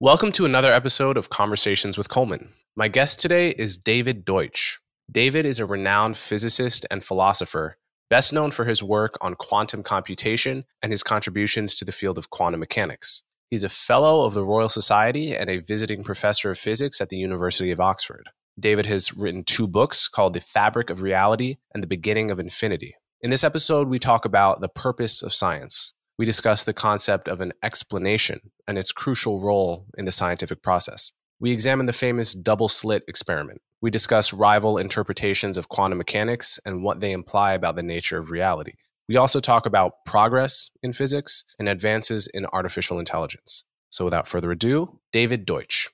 Welcome to another episode of Conversations with Coleman. My guest today is David Deutsch. David is a renowned physicist and philosopher, best known for his work on quantum computation and his contributions to the field of quantum mechanics. He's a fellow of the Royal Society and a visiting professor of physics at the University of Oxford. David has written two books called The Fabric of Reality and The Beginning of Infinity. In this episode, we talk about the purpose of science, we discuss the concept of an explanation and its crucial role in the scientific process. We examine the famous double slit experiment. We discuss rival interpretations of quantum mechanics and what they imply about the nature of reality. We also talk about progress in physics and advances in artificial intelligence. So without further ado, David Deutsch.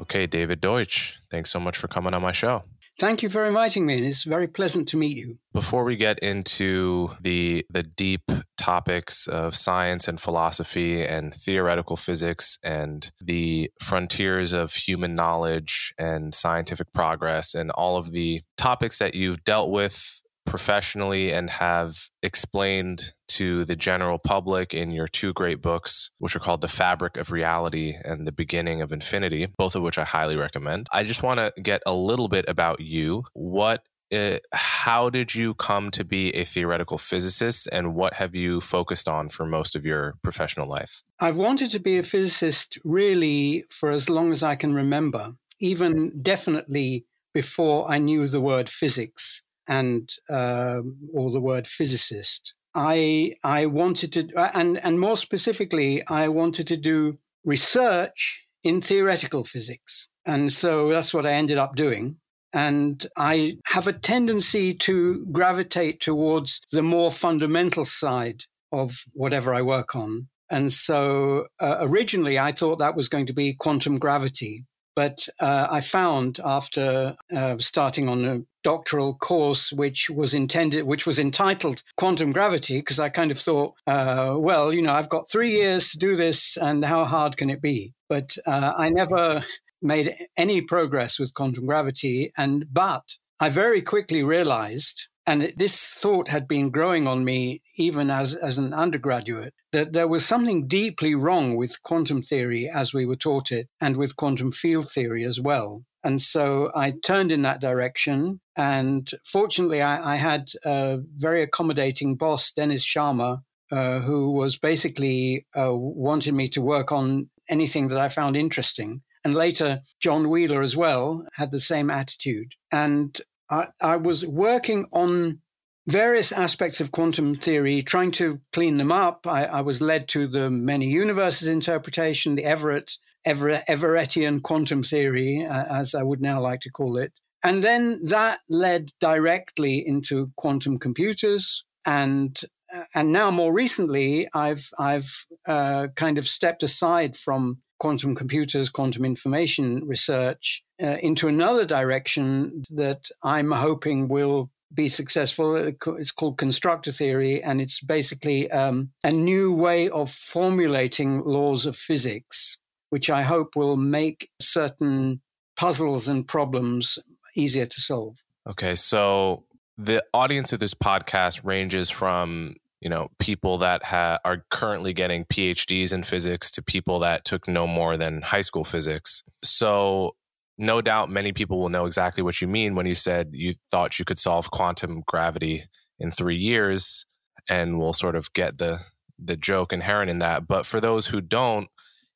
Okay, David Deutsch, thanks so much for coming on my show. Thank you for inviting me. It's very pleasant to meet you. Before we get into the the deep topics of science and philosophy and theoretical physics and the frontiers of human knowledge and scientific progress and all of the topics that you've dealt with professionally and have explained to the general public in your two great books, which are called The Fabric of Reality and The Beginning of Infinity, both of which I highly recommend. I just want to get a little bit about you. What uh, how did you come to be a theoretical physicist and what have you focused on for most of your professional life? I've wanted to be a physicist really for as long as I can remember, even definitely before I knew the word physics and uh, or the word physicist. I I wanted to and and more specifically, I wanted to do research in theoretical physics, and so that's what I ended up doing. And I have a tendency to gravitate towards the more fundamental side of whatever I work on. And so uh, originally I thought that was going to be quantum gravity. But uh, I found after uh, starting on a doctoral course, which was intended, which was entitled Quantum Gravity, because I kind of thought, uh, well, you know, I've got three years to do this, and how hard can it be? But uh, I never made any progress with quantum gravity, and but I very quickly realized and this thought had been growing on me even as, as an undergraduate that there was something deeply wrong with quantum theory as we were taught it and with quantum field theory as well. And so I turned in that direction. And fortunately, I, I had a very accommodating boss, Dennis Sciama, uh, who was basically uh, me to work on anything that I found interesting. And later, John Wheeler as well had the same attitude. And I, I was working on various aspects of quantum theory, trying to clean them up. I, I was led to the many universes interpretation, the Everett, Ever, Everettian quantum theory, uh, as I would now like to call it. And then that led directly into quantum computers. And, uh, and now more recently, I've, I've uh, kind of stepped aside from quantum computers, quantum information research uh, into another direction that I'm hoping will be successful. It's called constructor theory, and it's basically um, a new way of formulating laws of physics, which I hope will make certain puzzles and problems easier to solve. Okay, so the audience of this podcast ranges from you know people that ha- are currently getting phds in physics to people that took no more than high school physics so no doubt many people will know exactly what you mean when you said you thought you could solve quantum gravity in three years and we'll sort of get the the joke inherent in that but for those who don't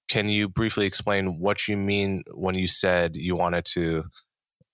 can you briefly explain what you mean when you said you wanted to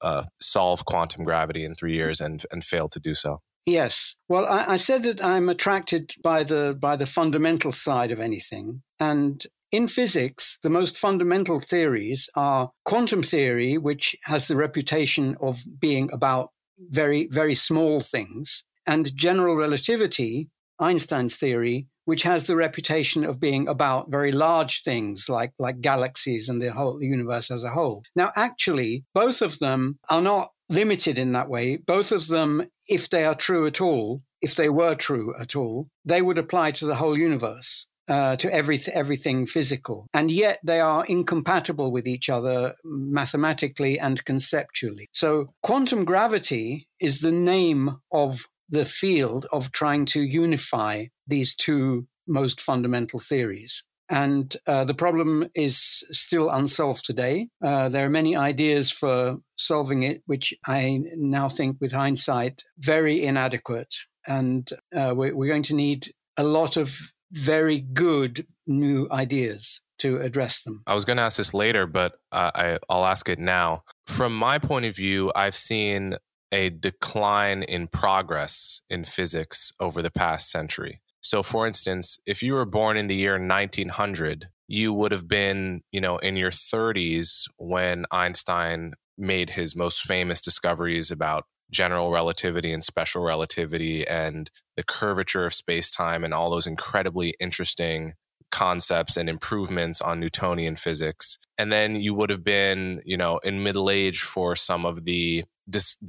uh, solve quantum gravity in three years and and failed to do so Yes. Well, I, I, said that I'm attracted by the by the fundamental side of anything, and in physics, the most fundamental theories are quantum theory, which has the reputation of being about very very small things, and general relativity, Einstein's theory, which has the reputation of being about very large things like, like galaxies and the whole universe as a whole. Now, actually, both of them are not limited in that way. Both of them, if they are true at all, if they were true at all, they would apply to the whole universe. Uh, to every, everything physical. And yet they are incompatible with each other mathematically and conceptually. So, quantum gravity is the name of the field of trying to unify these two most fundamental theories. And uh, the problem is still unsolved today. Uh, there are many ideas for solving it, which I now think, with hindsight, very inadequate. And uh, we're, we're going to need a lot of very good new ideas to address them. I was going to ask this later, but uh, I, I'll ask it now. From my point of view, I've seen a decline in progress in physics over the past century. So, for instance, if you were born in the year 1900, you would have been, you know, in your 30s when Einstein made his most famous discoveries about general relativity and special relativity and the curvature of space time and all those incredibly interesting concepts and improvements on Newtonian physics. And then you would have been, you know, in middle age for some of the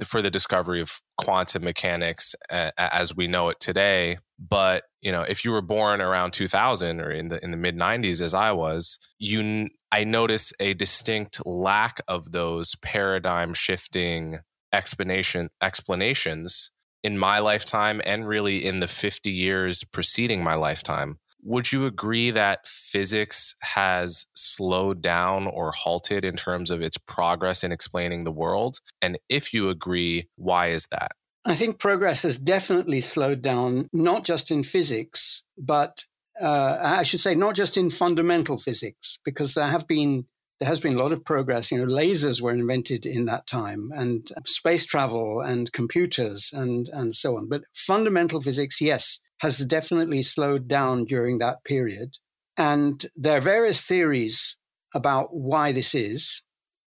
for the discovery of quantum mechanics uh, as we know it today. But you know, if you were born around 2000 or in the in the mid 90s, as I was, you I notice a distinct lack of those paradigm shifting explanation explanations in my lifetime and really in the 50 years preceding my lifetime. Would you agree that physics has slowed down or halted in terms of its progress in explaining the world? And if you agree, why is that? I think progress has definitely slowed down, not just in physics, but uh, I should say not just in fundamental physics, because there have been there has been a lot of progress. You know, lasers were invented in that time, and space travel, and computers, and and so on. But fundamental physics, yes, has definitely slowed down during that period. And there are various theories about why this is.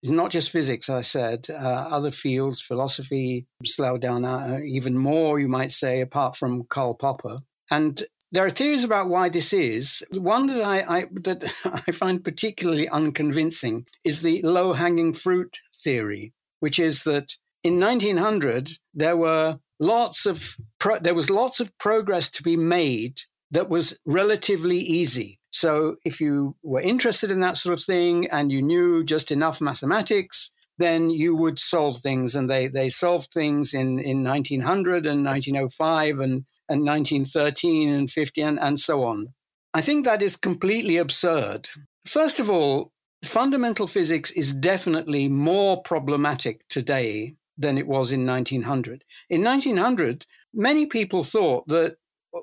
Not just physics, I said, uh, other fields, philosophy, slowed down uh, even more, you might say, apart from Karl Popper. And there are theories about why this is. One that I, I that I find particularly unconvincing is the low hanging fruit theory, which is that in 1900 there were lots of pro- there was lots of progress to be made that was relatively easy. So if you were interested in that sort of thing and you knew just enough mathematics, then you would solve things. And they, they solved things in, in 1900 and 1905 and, and 1913 and 50 and, and so on. I think that is completely absurd. First of all, fundamental physics is definitely more problematic today than it was in 1900. In 1900, many people thought that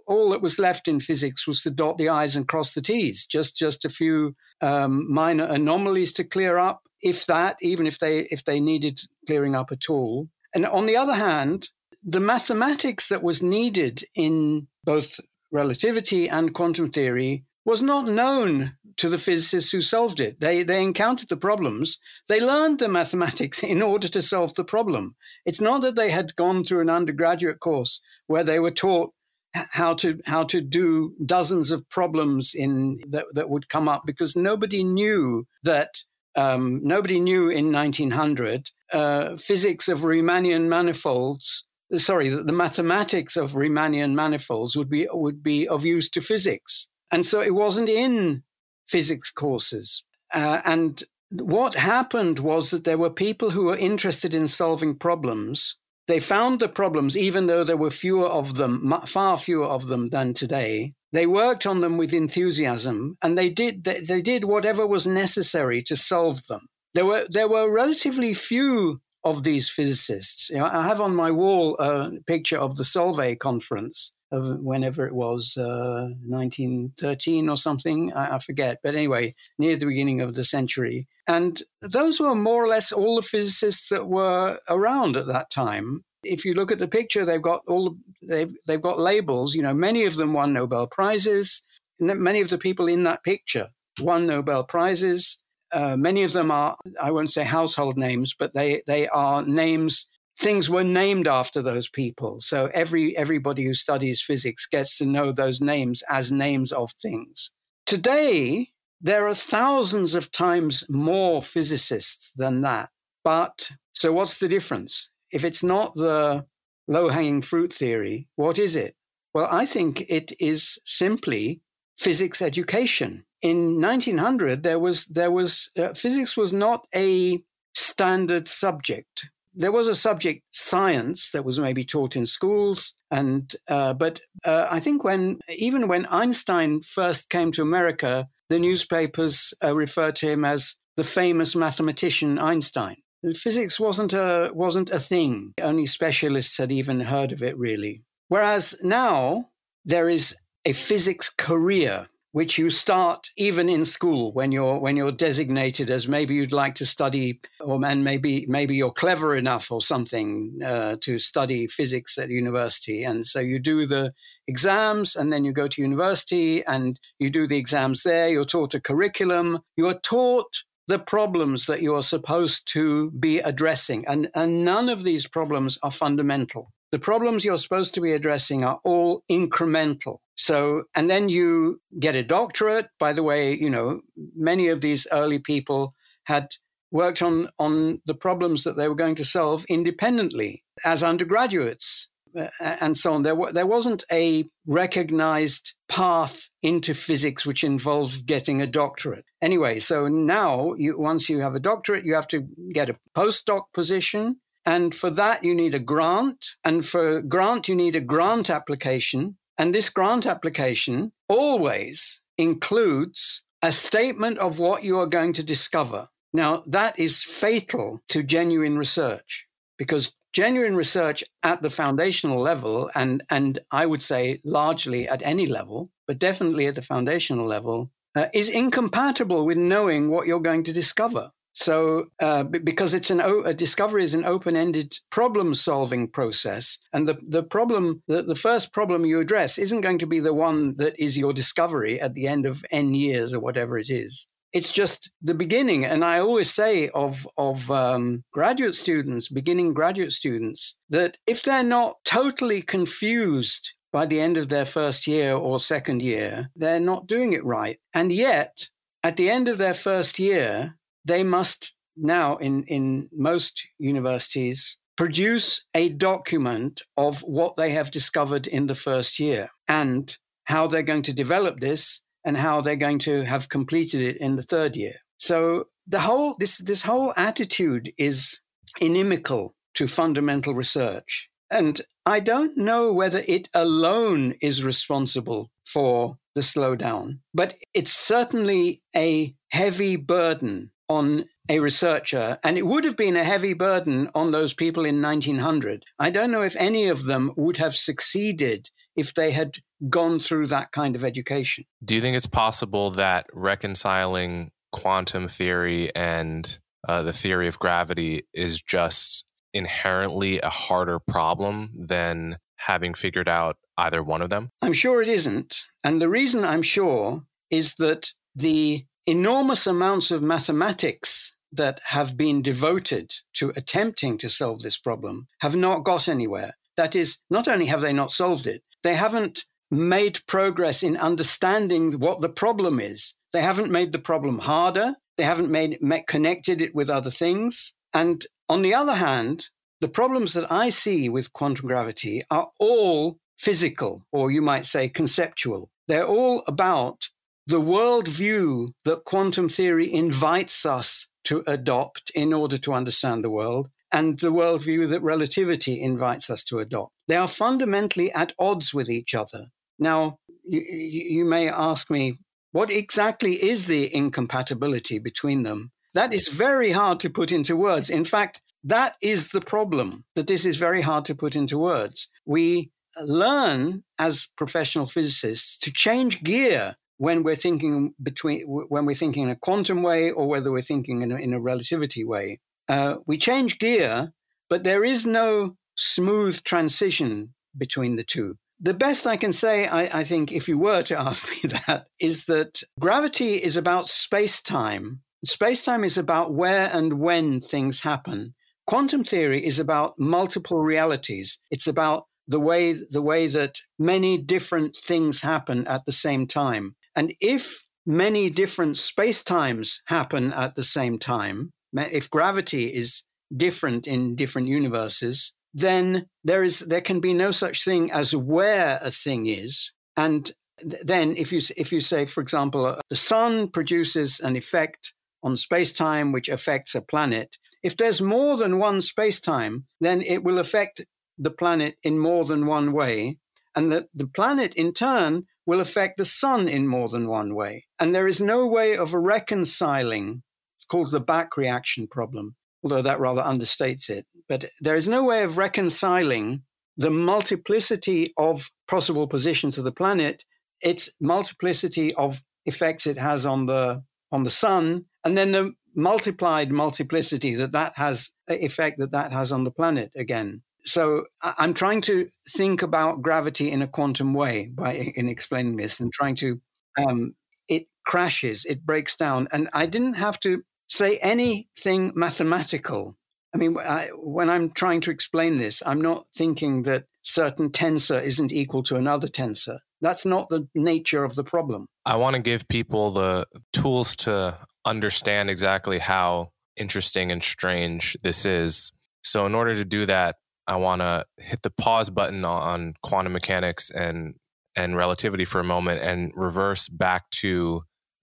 all that was left in physics was to dot the i's and cross the t's just just a few um, minor anomalies to clear up if that even if they if they needed clearing up at all and on the other hand the mathematics that was needed in both relativity and quantum theory was not known to the physicists who solved it. They, they encountered the problems. They learned the mathematics in order to solve the problem. It's not that they had gone through an undergraduate course where they were taught how to how to do dozens of problems in that, that would come up because nobody knew that um, nobody knew in 1900 uh, physics of Riemannian manifolds sorry the mathematics of Riemannian manifolds would be would be of use to physics and so it wasn't in physics courses. Uh, and what happened was that there were people who were interested in solving problems. They found the problems, even though there were fewer of them, far fewer of them than today. They worked on them with enthusiasm, and they did they, they did whatever was necessary to solve them. There were there were relatively few of these physicists. You know, I have on my wall a picture of the Solvay conference of whenever it was, uh, 1913 or something, I, I, forget. But anyway, near the beginning of the century. And those were more or less all the physicists that were around at that time. If you look at the picture, they've got all they've they've got labels. You know, many of them won Nobel prizes. Many of the people in that picture won Nobel prizes. Uh, many of them are, I won't say household names, but they, they are names things were named after those people. So every everybody who studies physics gets to know those names as names of things. Today, there are thousands of times more physicists than that. But so what's the difference? If it's not the low hanging fruit theory, what is it? Well, I think it is simply physics education. In 1900, there was there was uh, physics was not a standard subject. There was a subject science that was maybe taught in schools, and uh, but uh, I think when even when Einstein first came to America, the newspapers uh, referred to him as the famous mathematician Einstein. Physics wasn't a wasn't a thing. Only specialists had even heard of it, really. Whereas now there is a physics career which you start even in school when you're when you're designated as maybe you'd like to study or and maybe maybe you're clever enough or something uh, to study physics at university and so you do the exams and then you go to university and you do the exams there you're taught a curriculum you're taught the problems that you're supposed to be addressing and and none of these problems are fundamental the problems you're supposed to be addressing are all incremental. So, and then you get a doctorate. By the way, you know, many of these early people had worked on, on the problems that they were going to solve independently as undergraduates Uh, and so on. There, there wasn't a recognized path into physics which involved getting a doctorate. Anyway, so now you, once you have a doctorate, you have to get a postdoc position and for that, you need a grant. And for grant, you need a grant application. And this grant application always includes a statement of what you are going to discover. Now, that is fatal to genuine research because genuine research at the foundational level, and, and I would say largely at any level, but definitely at the foundational level, uh, is incompatible with knowing what you're going to discover. So, uh, because it's an a discovery is an open-ended problem-solving process, and the the problem, the, the first problem you address, isn't going to be the one that is your discovery at the end of n years or whatever it is. It's just the beginning, and I always say of of um, graduate students, beginning graduate students, that if they're not totally confused by the end of their first year or second year, they're not doing it right. And yet, at the end of their first year, they must now, in, in most universities, produce a document of what they have discovered in the first year and how they're going to develop this and how they're going to have completed it in the third year. So the whole this this whole attitude is inimical to fundamental research. And I don't know whether it alone is responsible for the slowdown, but it's certainly a heavy burden on a researcher, and it would have been a heavy burden on those people in 1900. I don't know if any of them would have succeeded if they had gone through that kind of education. Do you think it's possible that reconciling quantum theory and uh, the theory of gravity is just inherently a harder problem than having figured out either one of them? I'm sure it isn't. And the reason I'm sure is that the enormous amounts of mathematics that have been devoted to attempting to solve this problem have not got anywhere. That is, not only have they not solved it, they haven't made progress in understanding what the problem is. They haven't made the problem harder. They haven't made, connected it with other things. And on the other hand, the problems that I see with quantum gravity are all physical, or you might say conceptual. They're all about the worldview that quantum theory invites us to adopt in order to understand the world, and the worldview that relativity invites us to adopt. They are fundamentally at odds with each other. Now, you, you may ask me, what exactly is the incompatibility between them? That is very hard to put into words. In fact, that is the problem, that this is very hard to put into words. We learn as professional physicists to change gear when we're thinking between when we're thinking in a quantum way or whether we're thinking in a, in a relativity way. Uh, we change gear, but there is no smooth transition between the two. The best I can say, I, I think, if you were to ask me that, is that gravity is about space time. Space time is about where and when things happen. quantum theory is about multiple realities. It's about the way the way that many different things happen at the same time. And if many different space times happen at the same time, if gravity is different in different universes, then there is there can be no such thing as where a thing is. And then if you if you say, for example, uh, the sun produces an effect on space time which affects a planet. If there's more than one space time, then it will affect the planet in more than one way, and that the planet in turn will affect the sun in more than one way. And there is no way of reconciling. Called the back reaction problem, although that rather understates it. But there is no way of reconciling the multiplicity of possible positions of the planet, its multiplicity of effects it has on the on the sun, and then the multiplied multiplicity that that has effect that that has on the planet again so I'm trying to think about gravity in a quantum way by in explaining this and trying to um, it crashes, it breaks down, and I didn't have to say anything mathematical. I mean, I, when I'm trying to explain this, I'm not thinking that certain tensor isn't equal to another tensor. That's not the nature of the problem. I want to give people the tools to understand exactly how interesting and strange this is. So, in order to do that, I want to hit the pause button on quantum mechanics and and relativity for a moment and reverse back to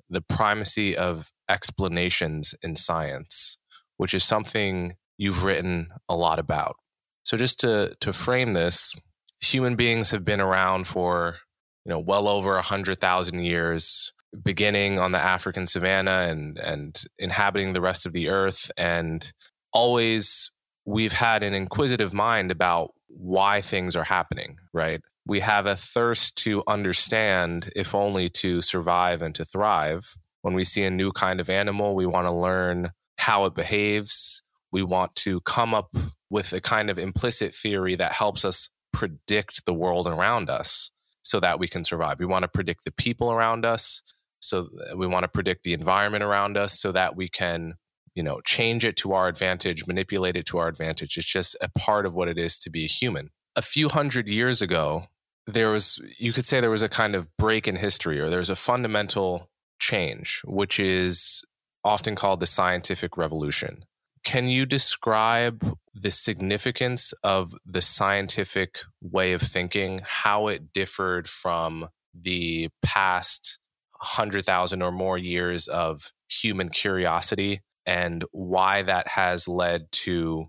the primacy of explanations in science, which is something you've written a lot about. So just to to frame this, human beings have been around for you know well over a hundred thousand years, beginning on the African savannah and and inhabiting the rest of the earth, and always we've had an inquisitive mind about why things are happening, right? We have a thirst to understand, if only to survive and to thrive. When we see a new kind of animal, we want to learn how it behaves. We want to come up with a kind of implicit theory that helps us predict the world around us so that we can survive. We want to predict the people around us. So we want to predict the environment around us so that we can you know change it to our advantage manipulate it to our advantage it's just a part of what it is to be a human a few hundred years ago there was you could say there was a kind of break in history or there's a fundamental change which is often called the scientific revolution. Can you describe the significance of the scientific way of thinking how it differed from the past 100,000 or more years of human curiosity and why that has led to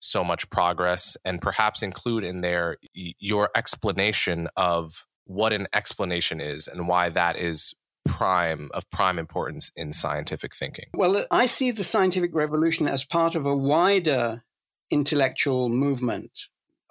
so much progress and perhaps include in there your explanation of what an explanation is and why that is prime of prime importance in scientific thinking? Well i see the scientific revolution as part of a wider intellectual movement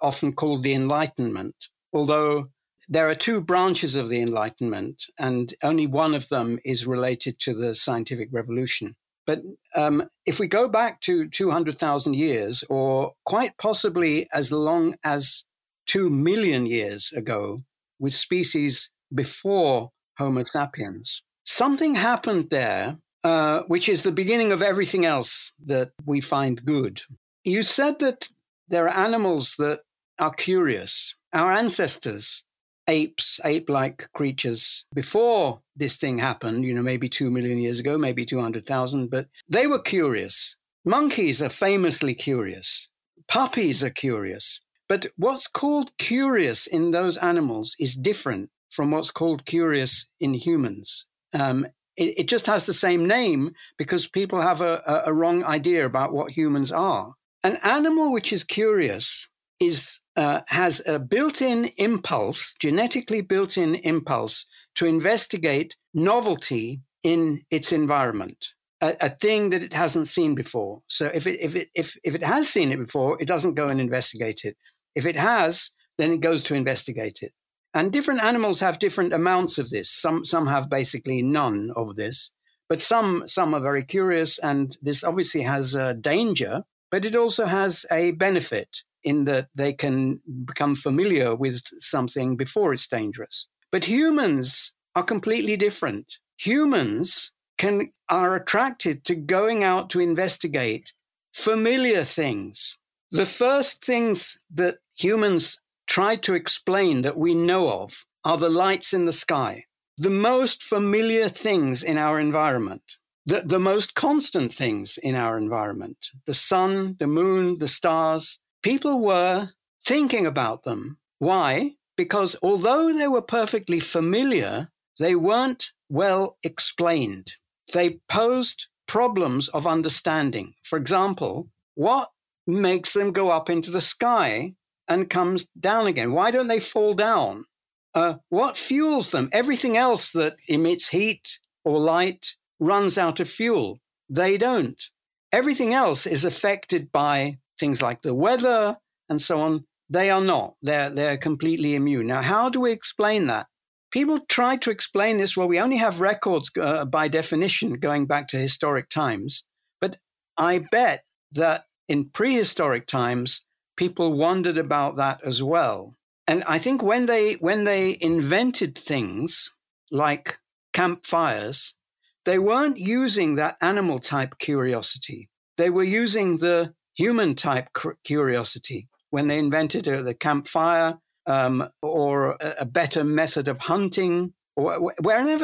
often called the enlightenment. Although there are two branches of the enlightenment and only one of them is related to the scientific revolution. But um, if we go back to 200,000 years, or quite possibly as long as 2 million years ago, with species before Homo sapiens, something happened there, uh, which is the beginning of everything else that we find good. You said that there are animals that are curious. Our ancestors apes, ape like creatures before this thing happened, you know, maybe two million years ago, maybe 200,000, but they were curious. Monkeys are famously curious. Puppies are curious. But what's called curious in those animals is different from what's called curious in humans. Um, it, it, just has the same name because people have a, a, a wrong idea about what humans are. An animal which is curious is uh, has a built-in impulse, genetically built-in impulse to investigate novelty in its environment, a, a, thing that it hasn't seen before. So if it if it if if it has seen it before, it doesn't go and investigate it. If it has, then it goes to investigate it. And different animals have different amounts of this. Some some have basically none of this, but some some are very curious, and this obviously has a danger, but it also has a benefit in that they can become familiar with something before it's dangerous. But humans are completely different. Humans can are attracted to going out to investigate familiar things. The first things that humans try to explain that we know of are the lights in the sky, the most familiar things in our environment, the, the most constant things in our environment the sun, the moon, the stars. People were thinking about them. Why? Because although they were perfectly familiar, they weren't well explained. They posed problems of understanding. For example, what makes them go up into the sky and comes down again? Why don't they fall down? Uh, what fuels them? Everything else that emits heat or light runs out of fuel. They don't. Everything else is affected by things like the weather and so on. They are not. They're, they're completely immune. Now, how do we explain that? People try to explain this. Well, we only have records uh, by definition going back to historic times. But I bet that in prehistoric times, people wondered about that as well. And I think when they when they invented things like campfires, they weren't using that animal type curiosity. They were using the human type curiosity when they invented the campfire um, or a, better method of hunting. Or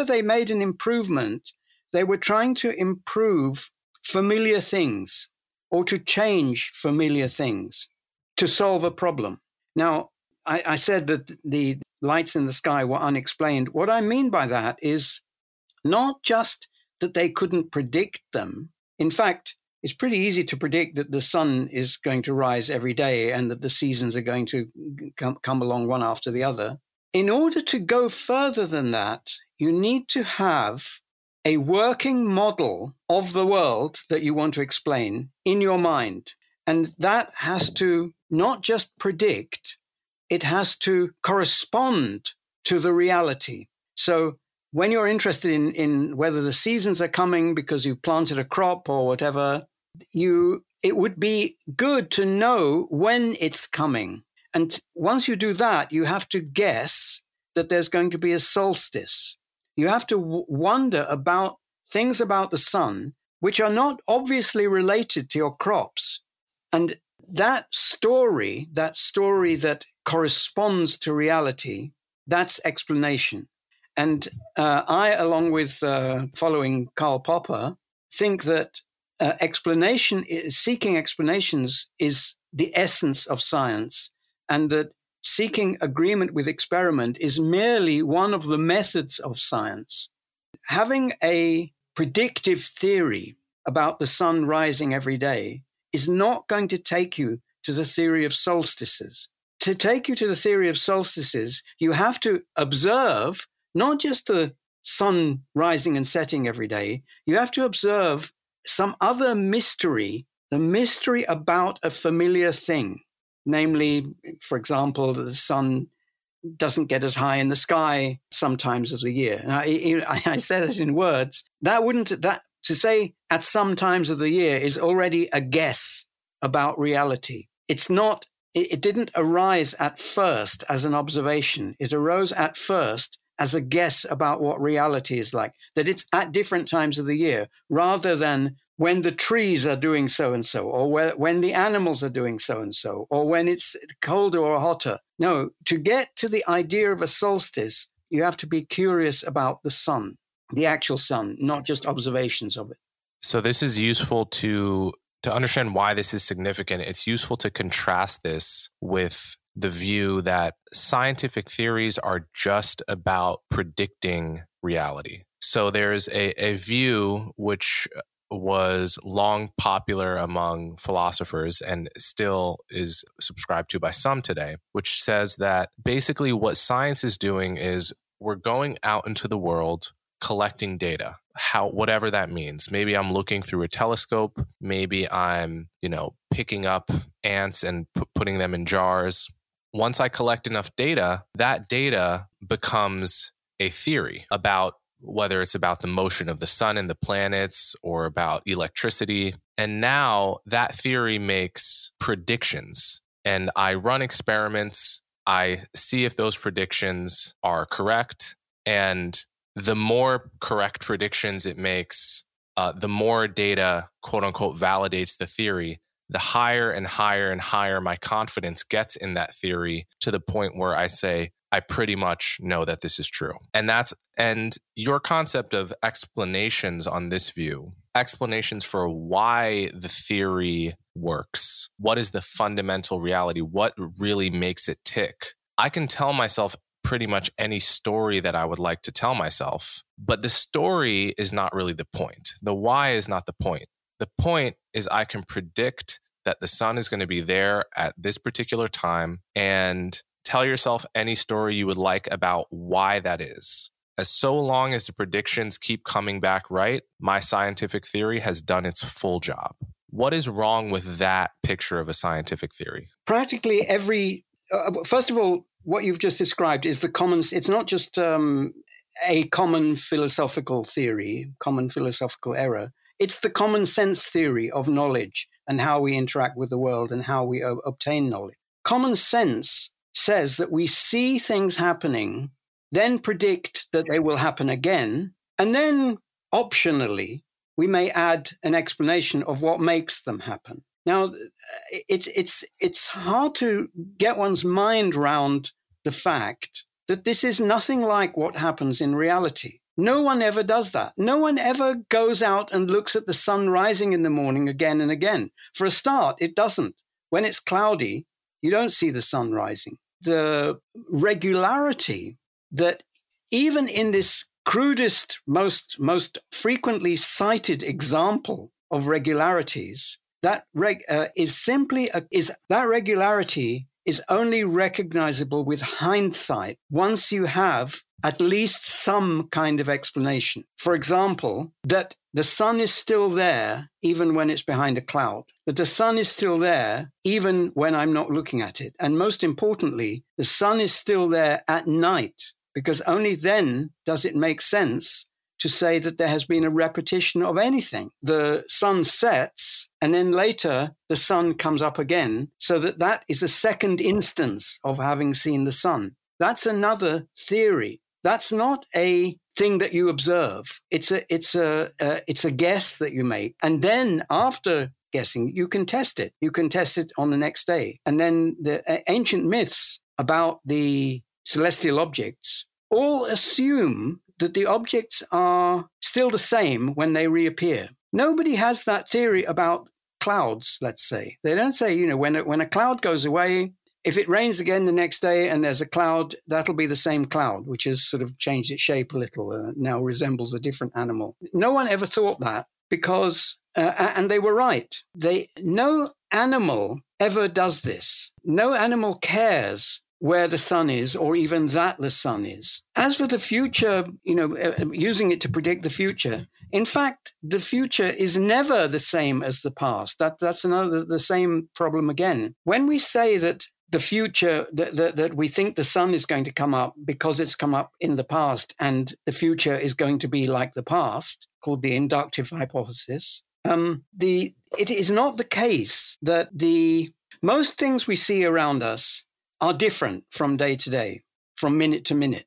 they made an improvement, they were trying to improve familiar things or to change familiar things to solve a problem. Now, I, I, said that the lights in the sky were unexplained. What I mean by that is not just that they couldn't predict them. In fact, it's pretty easy to predict that the sun is going to rise every day and that the seasons are going to come, come along one after the other. In order to go further than that, you need to have a working model of the world that you want to explain in your mind. And that has to not just predict, it has to correspond to the reality. So when you're interested in, in whether the seasons are coming because you planted a crop or whatever, you it would be good to know when it's coming. And once you do that, you have to guess that there's going to be a solstice. You have to w- wonder about things about the sun which are not obviously related to your crops. And that story, that story that corresponds to reality, that's explanation. And uh, I, along with uh, following Karl Popper, think that uh, explanation, seeking explanations, is the essence of science, and that seeking agreement with experiment is merely one of the methods of science. Having a predictive theory about the sun rising every day is not going to take you to the theory of solstices. To take you to the theory of solstices, you have to observe not just the sun rising and setting every day, you have to observe some other mystery, the mystery about a familiar thing. Namely, for example, the sun doesn't get as high in the sky sometimes of the year. I, I, say that in words. That wouldn't that to say at some times of the year is already a guess about reality. It's not. It, it didn't arise at first as an observation. It arose at first as a guess about what reality is like. That it's at different times of the year, rather than when the trees are doing so and so, or when the animals are doing so and so, or when it's colder or hotter. No, to get to the idea of a solstice, you have to be curious about the sun, the actual sun, not just observations of it. So this is useful to to understand why this is significant. It's useful to contrast this with the view that scientific theories are just about predicting reality. So there's a, a view which was long popular among philosophers and still is subscribed to by some today, which says that basically what science is doing is we're going out into the world collecting data how whatever that means maybe i'm looking through a telescope maybe i'm you know picking up ants and p- putting them in jars once i collect enough data that data becomes a theory about whether it's about the motion of the sun and the planets or about electricity. And now that theory makes predictions. And I run experiments. I see if those predictions are correct. And the more correct predictions it makes, uh, the more data, quote unquote, validates the theory, the higher and higher and higher my confidence gets in that theory to the point where I say, I pretty much know that this is true. And that's, and your concept of explanations on this view, explanations for why the theory works, what is the fundamental reality, what really makes it tick. I can tell myself pretty much any story that I would like to tell myself. But the story is not really the point. The why is not the point. The point is I can predict that the sun is going to be there at this particular time and tell yourself any story you would like about why that is. As so long as the predictions keep coming back right, my scientific theory has done its full job. What is wrong with that picture of a scientific theory? Practically every, uh, first of all, what you've just described is the common, it's not just um, a common philosophical theory, common philosophical error. It's the common sense theory of knowledge and how we interact with the world and how we o- obtain knowledge. Common sense says that we see things happening, then predict that they will happen again, and then optionally, we may add an explanation of what makes them happen. Now, uh, it's it's it's hard to get one's mind round the fact that this is nothing like what happens in reality. No one ever does that. No one ever goes out and looks at the sun rising in the morning again and again. For a start, it doesn't. When it's cloudy, you don't see the sun rising. The regularity that even in this crudest, most, most frequently cited example of regularities, that reg, uh, is simply a, is that regularity is only recognizable with hindsight once you have at least some kind of explanation. For example, that the sun is still there even when it's behind a cloud, that the sun is still there even when I'm not looking at it. And most importantly, the sun is still there at night because only then does it make sense to say that there has been a repetition of anything. The sun sets and then later the sun comes up again, so that that is a second instance of having seen the sun. That's another theory. That's not a thing that you observe. It's a it's a uh, it's a guess that you make, and then after guessing, you can test it. You can test it on the next day, and then the uh, ancient myths about the celestial objects all assume that the objects are still the same when they reappear. Nobody has that theory about clouds, let's say. They don't say, you know, when a, when a cloud goes away, if it rains again the next day and there's a cloud, that'll be the same cloud, which has sort of changed its shape a little, uh, now resembles a different animal. No one ever thought that because, uh, and they were right. They, no animal ever does this. No animal cares where the sun is or even that the sun is. As for the future, you know, uh, uh, using it to predict the future, in fact, the future is never the same as the past. That, that's another, the same problem again. When we say that the future, that, that, that we think the sun is going to come up because it's come up in the past and the future is going to be like the past, called the inductive hypothesis, um, the, it is not the case that the most things we see around us are different from day to day, from minute to minute.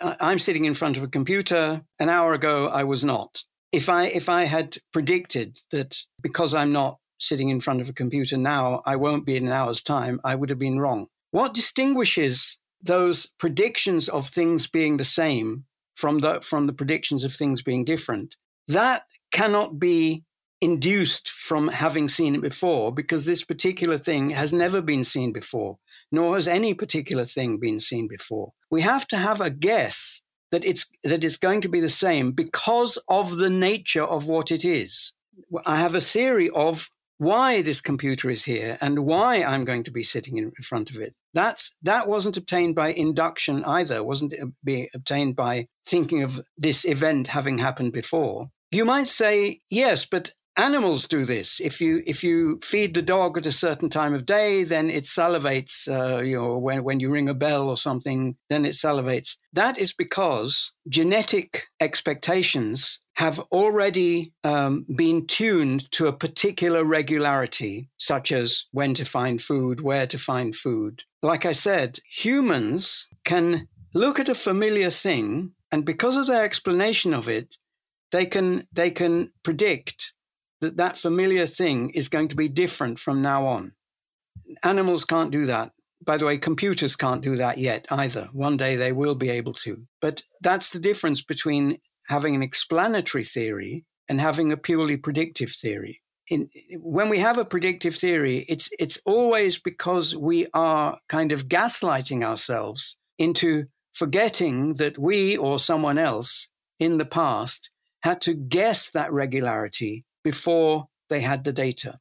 I'm sitting in front of a computer. An hour ago, I was not. If I if I had predicted that because I'm not sitting in front of a computer now, I won't be in an hour's time, I would have been wrong. What distinguishes those predictions of things being the same from the from the predictions of things being different? That cannot be induced from having seen it before because this particular thing has never been seen before nor has any particular thing been seen before. We have to have a guess that it's that it's going to be the same because of the nature of what it is. I have a theory of why this computer is here and why I'm going to be sitting in front of it. That's that wasn't obtained by induction either. wasn't uh, it be obtained by thinking of this event having happened before. You might say yes, but animals do this. If you if you feed the dog at a certain time of day, then it salivates. Uh, you know, when when you ring a bell or something, then it salivates. That is because genetic expectations have already um, been tuned to a particular regularity, such as when to find food, where to find food. Like I said, humans can look at a familiar thing, and because of their explanation of it, they can they can predict that that familiar thing is going to be different from now on. Animals can't do that. By the way, computers can't do that yet either. One day they will be able to. But that's the difference between having an explanatory theory and having a purely predictive theory. In, when we have a predictive theory, it's it's always because we are kind of gaslighting ourselves into forgetting that we or someone else in the past had to guess that regularity before they had the data.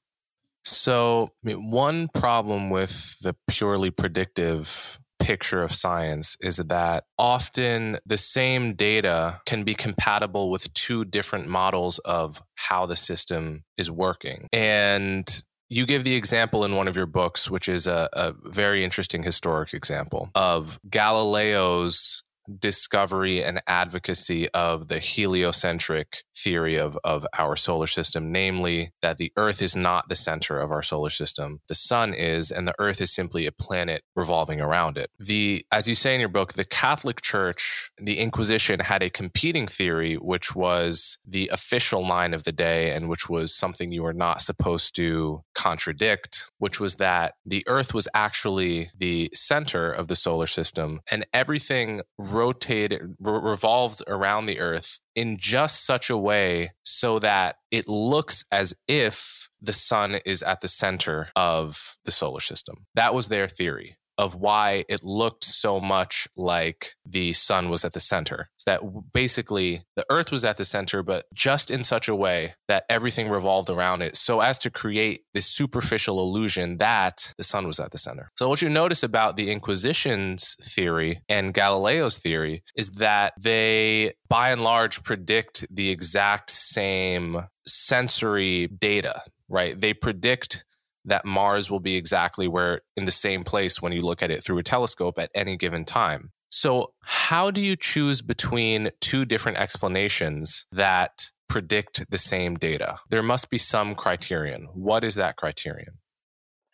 So, I mean, one problem with the purely predictive picture of science is that often the same data can be compatible with two different models of how the system is working. And you give the example in one of your books, which is a, a very interesting historic example of Galileo's discovery and advocacy of the heliocentric theory of, of our solar system, namely that the Earth is not the center of our solar system. The sun is, and the Earth is simply a planet revolving around it. The, as you say in your book, the Catholic Church, the Inquisition had a competing theory, which was the official line of the day and which was something you were not supposed to contradict, which was that the Earth was actually the center of the solar system and everything rotated, re- revolved around the Earth in just such a way so that it looks as if the sun is at the center of the solar system. That was their theory of why it looked so much like the sun was at the center. It's that basically the earth was at the center, but just in such a way that everything revolved around it so as to create this superficial illusion that the sun was at the center. So, what you notice about the Inquisition's theory and Galileo's theory is that they, by and large, predict the exact same sensory data, right? They predict that Mars will be exactly where in the same place when you look at it through a telescope at any given time. So, how do you choose between two different explanations that predict the same data? There must be some criterion. What is that criterion?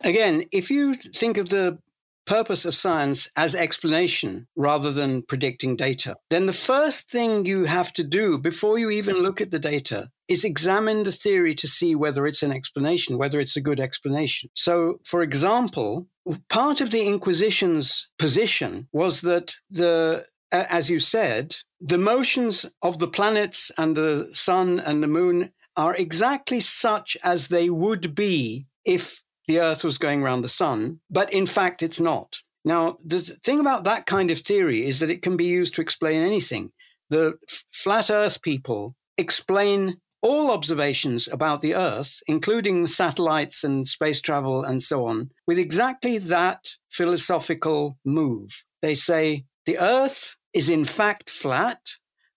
Again, if you think of the purpose of science as explanation rather than predicting data, then the first thing you have to do before you even look at the data is examine the theory to see whether it's an explanation, whether it's a good explanation. So, for example, part of the Inquisition's position was that the as you said, the motions of the planets and the sun and the moon are exactly such as they would be if the Earth was going around the sun, but in fact, it's not. Now, the thing about that kind of theory is that it can be used to explain anything. The flat Earth people explain all observations about the Earth, including satellites and space travel and so on, with exactly that philosophical move. They say the Earth is in fact flat,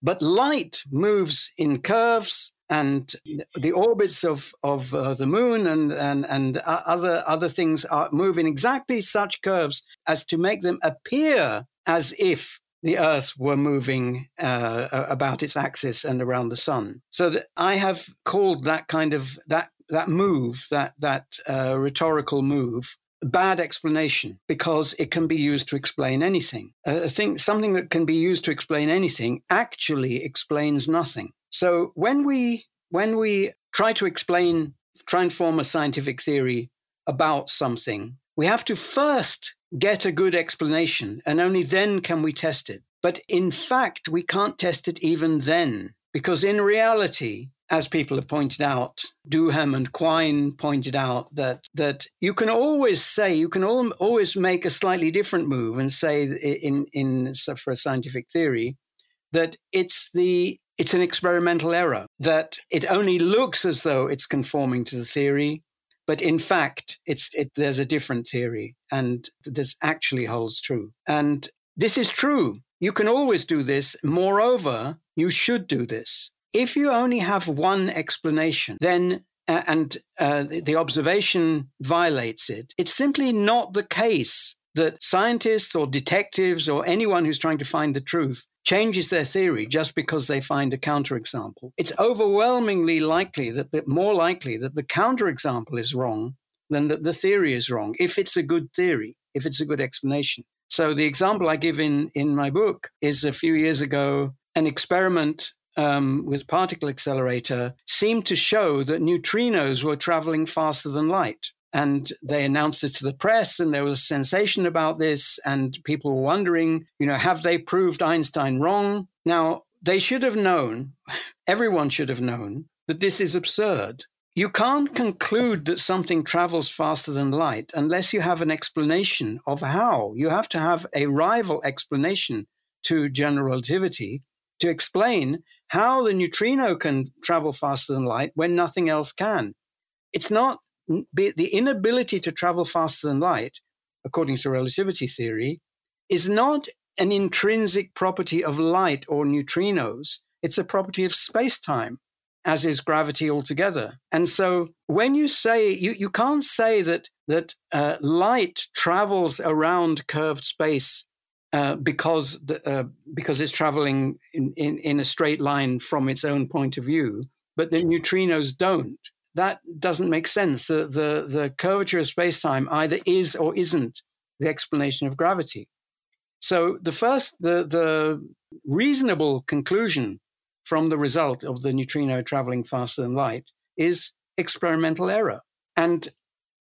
but light moves in curves and the orbits of of uh, the moon and and and other other things are move in exactly such curves as to make them appear as if the Earth were moving uh, about its axis and around the sun. So I have called that kind of that that move that that uh, rhetorical move bad explanation because it can be used to explain anything. I think something that can be used to explain anything actually explains nothing. So when we when we try to explain, try and form a scientific theory about something, we have to first get a good explanation, and only then can we test it. But in fact, we can't test it even then, because in reality, as people have pointed out, Duhem and Quine pointed out that that you can always say you can al- always make a slightly different move and say in in for a scientific theory that it's the it's an experimental error, that it only looks as though it's conforming to the theory, but in fact, it's, it, there's a different theory, and this actually holds true. And this is true. You can always do this. Moreover, you should do this. If you only have one explanation, then uh, and uh, the observation violates it, it's simply not the case that scientists or detectives or anyone who's trying to find the truth changes their theory just because they find a counterexample. It's overwhelmingly likely that the, more likely that the counterexample is wrong than that the theory is wrong, if it's a good theory, if it's a good explanation. So the example I give in, in my book is a few years ago, an experiment um, with particle accelerator seemed to show that neutrinos were traveling faster than light. And they announced it to the press, and there was a sensation about this, and people were wondering, you know, have they proved Einstein wrong? Now, they should have known, everyone should have known, that this is absurd. You can't conclude that something travels faster than light unless you have an explanation of how. You have to have a rival explanation to general relativity to explain how the neutrino can travel faster than light when nothing else can. It's not the inability to travel faster than light, according to relativity theory, is not an intrinsic property of light or neutrinos. It's a property of space time as is gravity altogether. And so when you say, you, you can't say that, that uh, light travels around curved space uh, because, the, uh, because it's traveling in, in, in a straight line from its own point of view, but the neutrinos don't. That doesn't make sense. The, the, the curvature of space-time either is or isn't the explanation of gravity. So the first, the, the reasonable conclusion from the result of the neutrino traveling faster than light is experimental error. And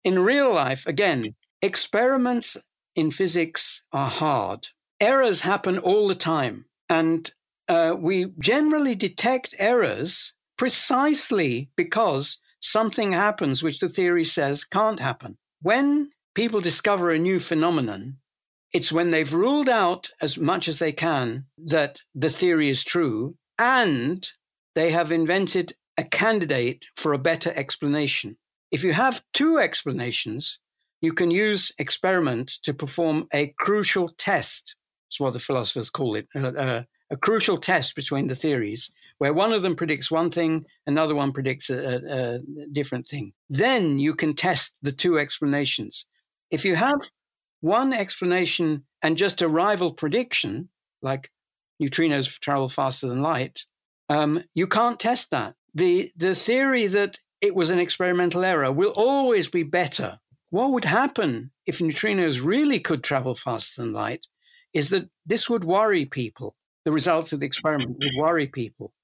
in real life, again, experiments in physics are hard. Errors happen all the time. And uh, we generally detect errors precisely because something happens which the theory says can't happen. When people discover a new phenomenon, it's when they've ruled out as much as they can that the theory is true and they have invented a candidate for a better explanation. If you have two explanations, you can use experiments to perform a crucial test. That's what the philosophers call it uh, uh, a crucial test between the theories, where one of them predicts one thing, another one predicts a, a, different thing. Then you can test the two explanations. If you have one explanation and just a rival prediction, like neutrinos travel faster than light, um, you can't test that. The, the theory that it was an experimental error will always be better. What would happen if neutrinos really could travel faster than light is that this would worry people. The results of the experiment would worry people.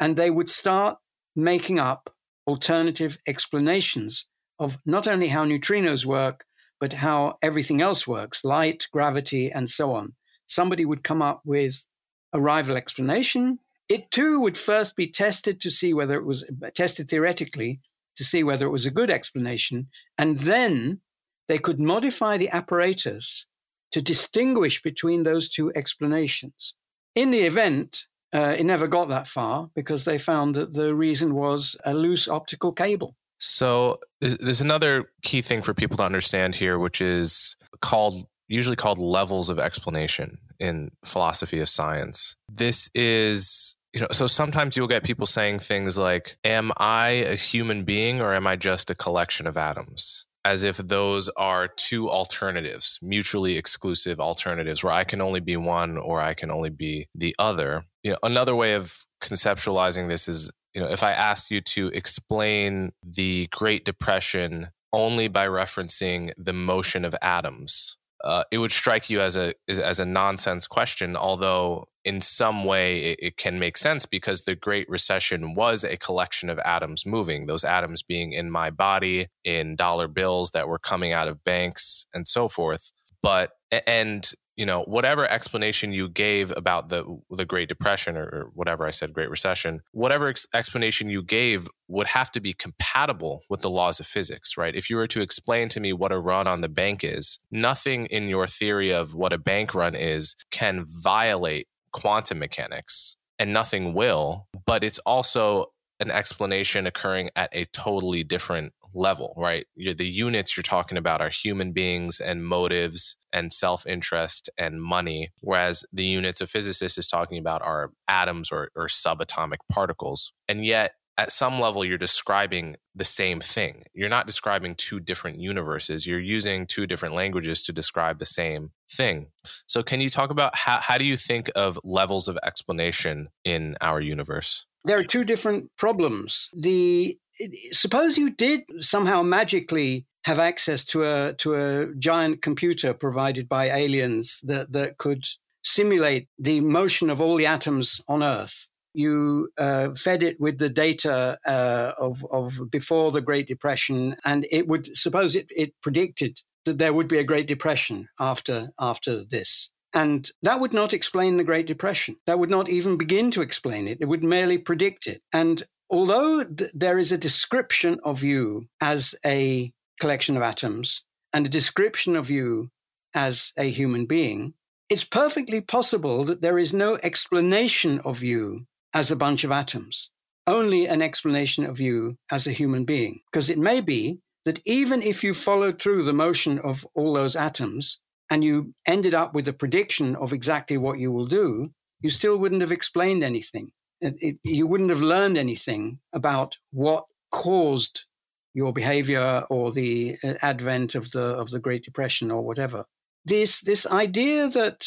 And they would start making up alternative explanations of not only how neutrinos work, but how everything else works light, gravity, and so on. Somebody would come up with a rival explanation. It too would first be tested to see whether it was tested theoretically to see whether it was a good explanation. And then they could modify the apparatus to distinguish between those two explanations. In the event, uh, it never got that far because they found that the reason was a loose optical cable. So there's another key thing for people to understand here, which is called usually called levels of explanation in philosophy of science. This is you know, so sometimes you'll get people saying things like, Am I a human being or am I just a collection of atoms? As if those are two alternatives, mutually exclusive alternatives, where I can only be one or I can only be the other. You know, another way of conceptualizing this is, you know, if I asked you to explain the Great Depression only by referencing the motion of atoms, uh, it would strike you as a as a nonsense question. Although in some way it, it, can make sense because the Great Recession was a collection of atoms moving. Those atoms being in my body, in dollar bills that were coming out of banks, and so forth. But and you know whatever explanation you gave about the the great depression or, whatever i said great recession whatever ex- explanation you gave would have to be compatible with the laws of physics right? If you were to explain to me what a run on the bank is nothing in your theory of what a bank run is can violate quantum mechanics and nothing will but it's also an explanation occurring at a totally different level, right? You're, the units you're talking about are human beings and motives and self interest and money, whereas the units a physicist is talking about are atoms or, or subatomic particles. And yet, at some level, you're describing the same thing. You're not describing two different universes. You're using two different languages to describe the same thing. So, can you talk about how, how do you think of levels of explanation in our universe? There are two different problems. The suppose you did somehow magically have access to a to a giant computer provided by aliens that that could simulate the motion of all the atoms on Earth. you uh, fed it with the data uh, of, of before the Great Depression, and it would suppose it, it predicted that there would be a Great Depression after after this. And that would not explain the Great Depression. That would not even begin to explain it. It would merely predict it. And although th- there is a description of you as a collection of atoms and a description of you as a human being, it's perfectly possible that there is no explanation of you as a bunch of atoms, only an explanation of you as a human being. Because it may be that even if you followed through the motion of all those atoms and you ended up with a prediction of exactly what you will do, you still wouldn't have explained anything. It, it, you wouldn't have learned anything about what caused your behavior or the uh, advent of the of the Great Depression or whatever. This this idea that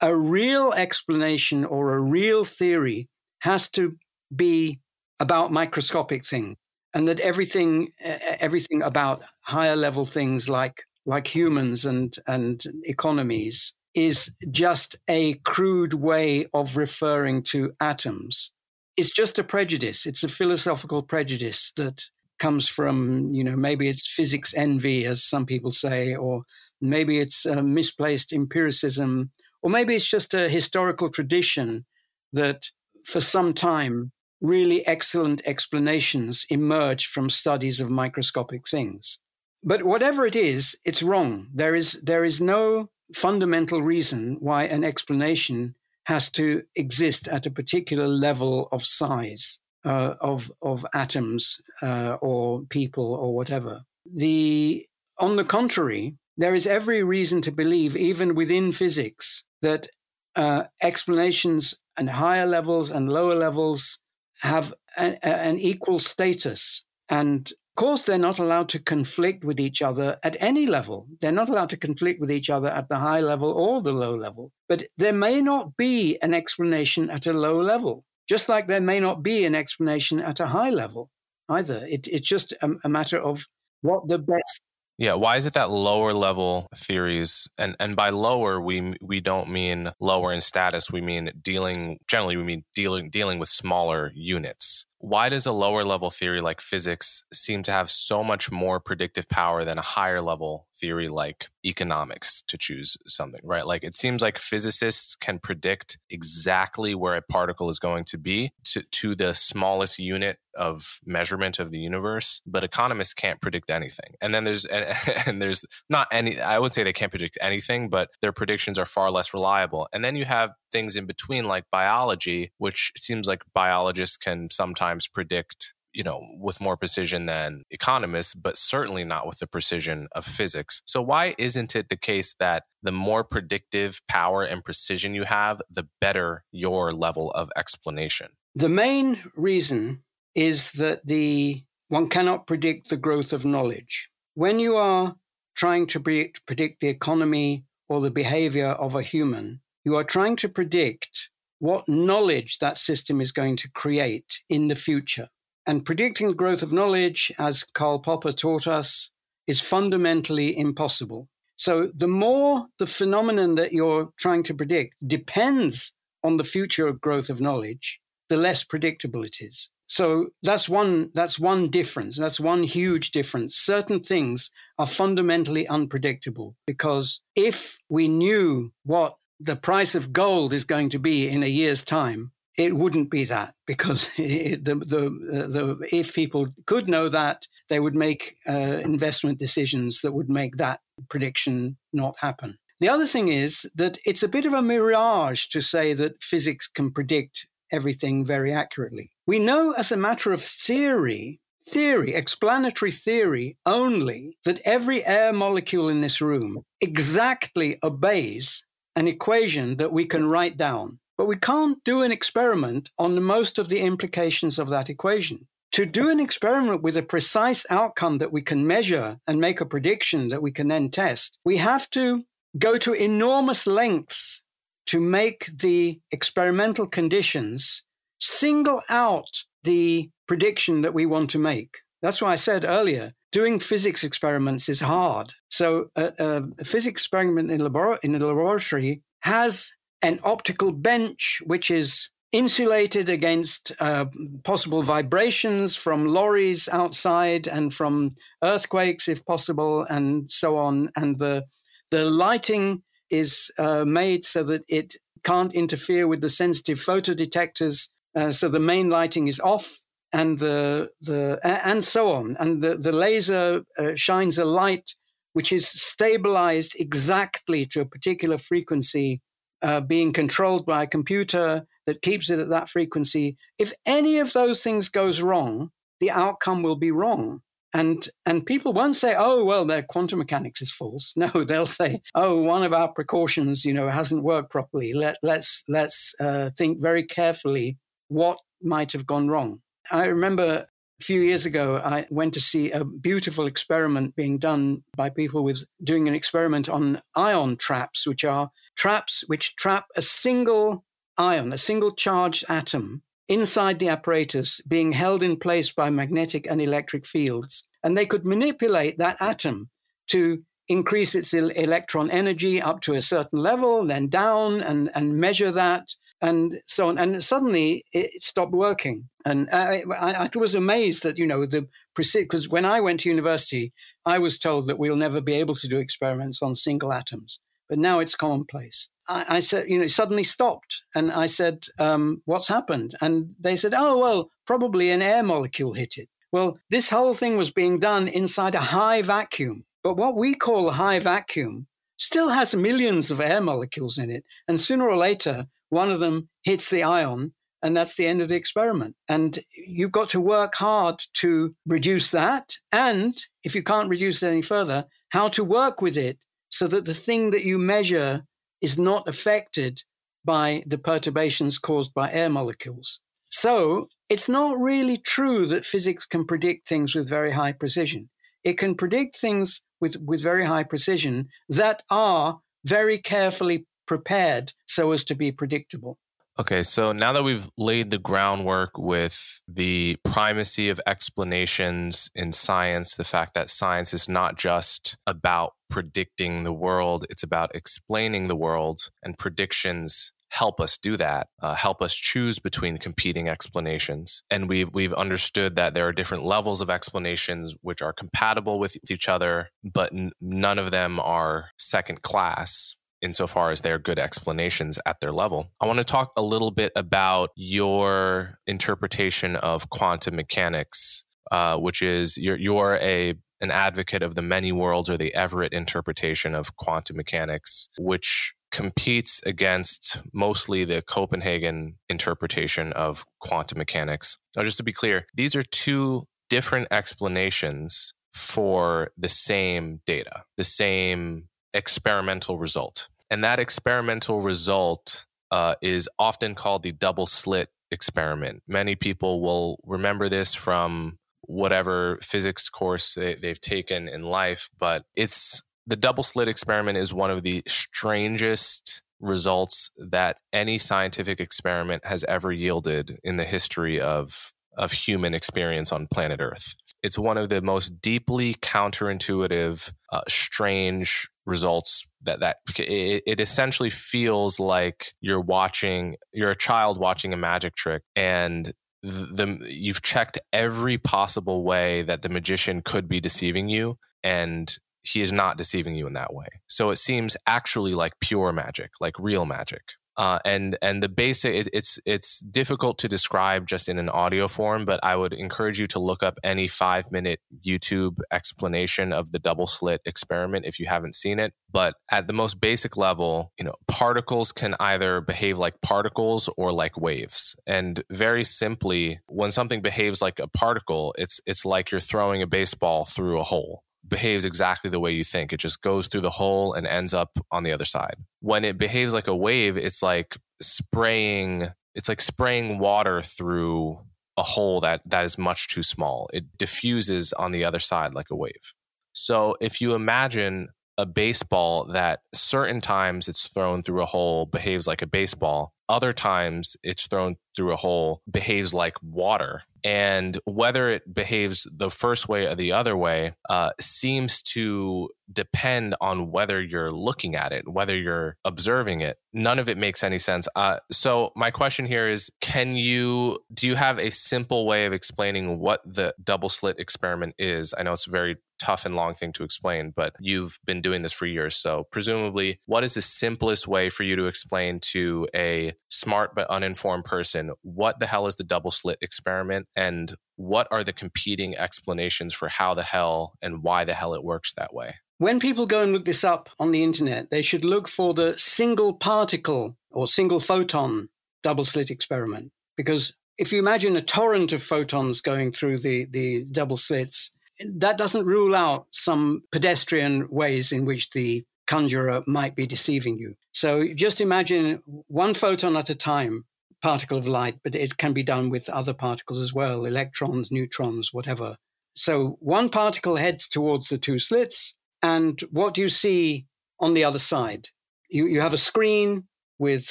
a real explanation or a real theory has to be about microscopic things and that everything everything about higher level things like like humans and and economies is just a crude way of referring to atoms it's just a prejudice it's a philosophical prejudice that comes from you know maybe it's physics envy as some people say or Maybe it's misplaced empiricism, or maybe it's just a historical tradition that for some time really excellent explanations emerged from studies of microscopic things. But whatever it is, it's wrong. There is, there is no fundamental reason why an explanation has to exist at a particular level of size uh, of, of atoms uh, or people or whatever. The, on the contrary, there is every reason to believe, even within physics, that uh, explanations and higher levels and lower levels have an equal status. And course, they're not allowed to conflict with each other at any level. They're not allowed to conflict with each other at the high level or the low level. But there may not be an explanation at a low level, just like there may not be an explanation at a high level either. It, it's just a, a matter of what the best yeah, why is it that lower level theories and and by lower we we don't mean lower in status, we mean dealing generally we mean dealing dealing with smaller units why does a lower level theory like physics seem to have so much more predictive power than a higher level theory like economics to choose something right? Like it seems like physicists can predict exactly where a particle is going to be to, to the smallest unit of measurement of the universe but economists can't predict anything. And then there's and, and there's not any i would say they can't predict anything but their predictions are far less reliable. And then you have things in between like biology which seems like biologists can sometimes predict you know with more precision than economists but certainly not with the precision of physics. So why isn't it the case that the more predictive power and precision you have the better your level of explanation? The main reason is that the one cannot predict the growth of knowledge. When you are trying to predict, predict the economy or the behavior of a human you are trying to predict what knowledge that system is going to create in the future. And predicting the growth of knowledge, as Karl Popper taught us, is fundamentally impossible. So the more the phenomenon that you're trying to predict depends on the future growth of knowledge, the less predictable it is. So that's one that's one difference. That's one huge difference. Certain things are fundamentally unpredictable because if we knew what the price of gold is going to be in a year's time, it wouldn't be that because it, the, the, the, if people could know that, they would make uh, investment decisions that would make that prediction not happen. The other thing is that it's a bit of a mirage to say that physics can predict everything very accurately. We know as a matter of theory, theory, explanatory theory only, that every air molecule in this room exactly obeys an equation that we can write down. But we can't do an experiment on most of the implications of that equation. To do an experiment with a precise outcome that we can measure and make a prediction that we can then test, we have to go to enormous lengths to make the experimental conditions single out the prediction that we want to make. That's why I said earlier doing physics experiments is hard. So a, a physics experiment in, labor- in a laboratory has an optical bench, which is insulated against uh, possible vibrations from lorries outside and from earthquakes, if possible, and so on. And the the lighting is uh, made so that it can't interfere with the sensitive photodetectors. Uh, so the main lighting is off, and the the and so on. And the the laser uh, shines a light which is stabilized exactly to a particular frequency, uh, being controlled by a computer that keeps it at that frequency. If any of those things goes wrong, the outcome will be wrong. And and people won't say, oh well, their quantum mechanics is false. No, they'll say, oh, one of our precautions, you know, hasn't worked properly. Let let's let's uh, think very carefully what might have gone wrong. I remember a few years ago, I went to see a beautiful experiment being done by people with doing an experiment on ion traps, which are traps which trap a single ion, a single charged atom inside the apparatus being held in place by magnetic and electric fields. And they could manipulate that atom to increase its electron energy up to a certain level, then down, and, and measure that, and so on. And suddenly it stopped working. And I, I, was amazed that, you know, the because when I went to university, I was told that we'll never be able to do experiments on single atoms. But now it's commonplace. I, I said, you know, it suddenly stopped. And I said, um, what's happened? And they said, oh, well, probably an air molecule hit it. Well, this whole thing was being done inside a high vacuum. But what we call a high vacuum still has millions of air molecules in it. And sooner or later, one of them hits the ion, and that's the end of the experiment. And you've got to work hard to reduce that. And if you can't reduce it any further, how to work with it so that the thing that you measure is not affected by the perturbations caused by air molecules. So it's not really true that physics can predict things with very high precision. It can predict things with, with very high precision that are very carefully prepared so as to be predictable. Okay, so now that we've laid the groundwork with the primacy of explanations in science, the fact that science is not just about predicting the world, it's about explaining the world, and predictions help us do that, uh, help us choose between competing explanations. And we've, we've understood that there are different levels of explanations which are compatible with each other, but n- none of them are second class insofar as they're good explanations at their level. I want to talk a little bit about your interpretation of quantum mechanics, uh, which is you're, you're a an advocate of the many worlds or the Everett interpretation of quantum mechanics, which competes against mostly the Copenhagen interpretation of quantum mechanics. Now, just to be clear, these are two different explanations for the same data, the same experimental result. And that experimental result uh, is often called the double slit experiment. Many people will remember this from whatever physics course they, they've taken in life, but it's the double slit experiment is one of the strangest results that any scientific experiment has ever yielded in the history of of human experience on planet Earth. It's one of the most deeply counterintuitive, uh, strange results that that it, it, essentially feels like you're watching you're a child watching a magic trick and the, the you've checked every possible way that the magician could be deceiving you and he is not deceiving you in that way. So it seems actually like pure magic like real magic uh, and and the basic it, it's it's difficult to describe just in an audio form but i would encourage you to look up any five minute youtube explanation of the double slit experiment if you haven't seen it. But at the most basic level you know particles can either behave like particles or like waves. And very simply when something behaves like a particle it's it's like you're throwing a baseball through a hole behaves exactly the way you think. It just goes through the hole and ends up on the other side. When it behaves like a wave, it's like spraying it's like spraying water through a hole that that is much too small. It diffuses on the other side like a wave. So if you imagine a baseball that certain times it's thrown through a hole behaves like a baseball other times it's thrown through a hole behaves like water. And whether it behaves the first way or the other way uh, seems to depend on whether you're looking at it, whether you're observing it. None of it makes any sense. Uh, so, my question here is can you, do you have a simple way of explaining what the double slit experiment is? I know it's a very tough and long thing to explain, but you've been doing this for years. So, presumably, what is the simplest way for you to explain to a smart but uninformed person what the hell is the double slit experiment and what are the competing explanations for how the hell and why the hell it works that way? When people go and look this up on the internet, they should look for the single particle or single photon double slit experiment. Because if you imagine a torrent of photons going through the, the double slits, that doesn't rule out some pedestrian ways in which the conjurer might be deceiving you. So just imagine one photon at a time particle of light, but it can be done with other particles as well electrons, neutrons, whatever. So one particle heads towards the two slits, and what do you see on the other side? You, you have a screen with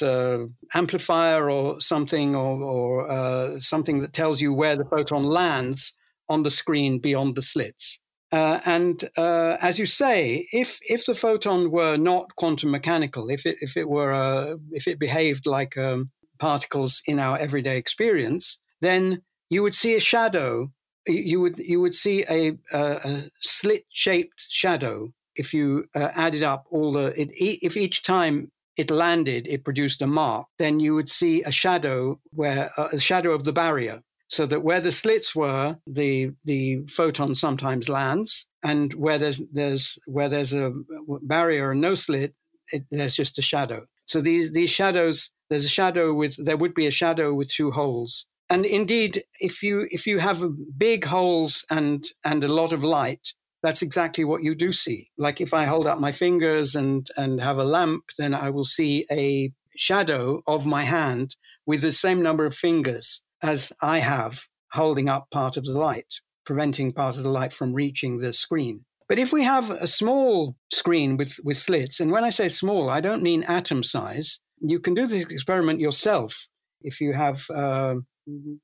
an amplifier or something, or, or uh, something that tells you where the photon lands on the screen beyond the slits. Uh, and uh, as you say, if if the photon were not quantum mechanical, if it if it were uh, if it behaved like um, particles in our everyday experience, then you would see a shadow. You would you would see a, a, slit shaped shadow if you uh, added up all the. It, if each time it landed, it produced a mark. Then you would see a shadow where uh, a shadow of the barrier, so that where the slits were, the the photon sometimes lands, and where there's there's where there's a barrier and no slit, it, there's just a shadow. So these these shadows there's a shadow with there would be a shadow with two holes. And indeed if you if you have big holes and and a lot of light that's exactly what you do see. Like if i hold up my fingers and and have a lamp then i will see a shadow of my hand with the same number of fingers as i have holding up part of the light preventing part of the light from reaching the screen but if we have a small screen with, with slits, and when I say small, I don't mean atom size, you can do this experiment yourself if you have uh,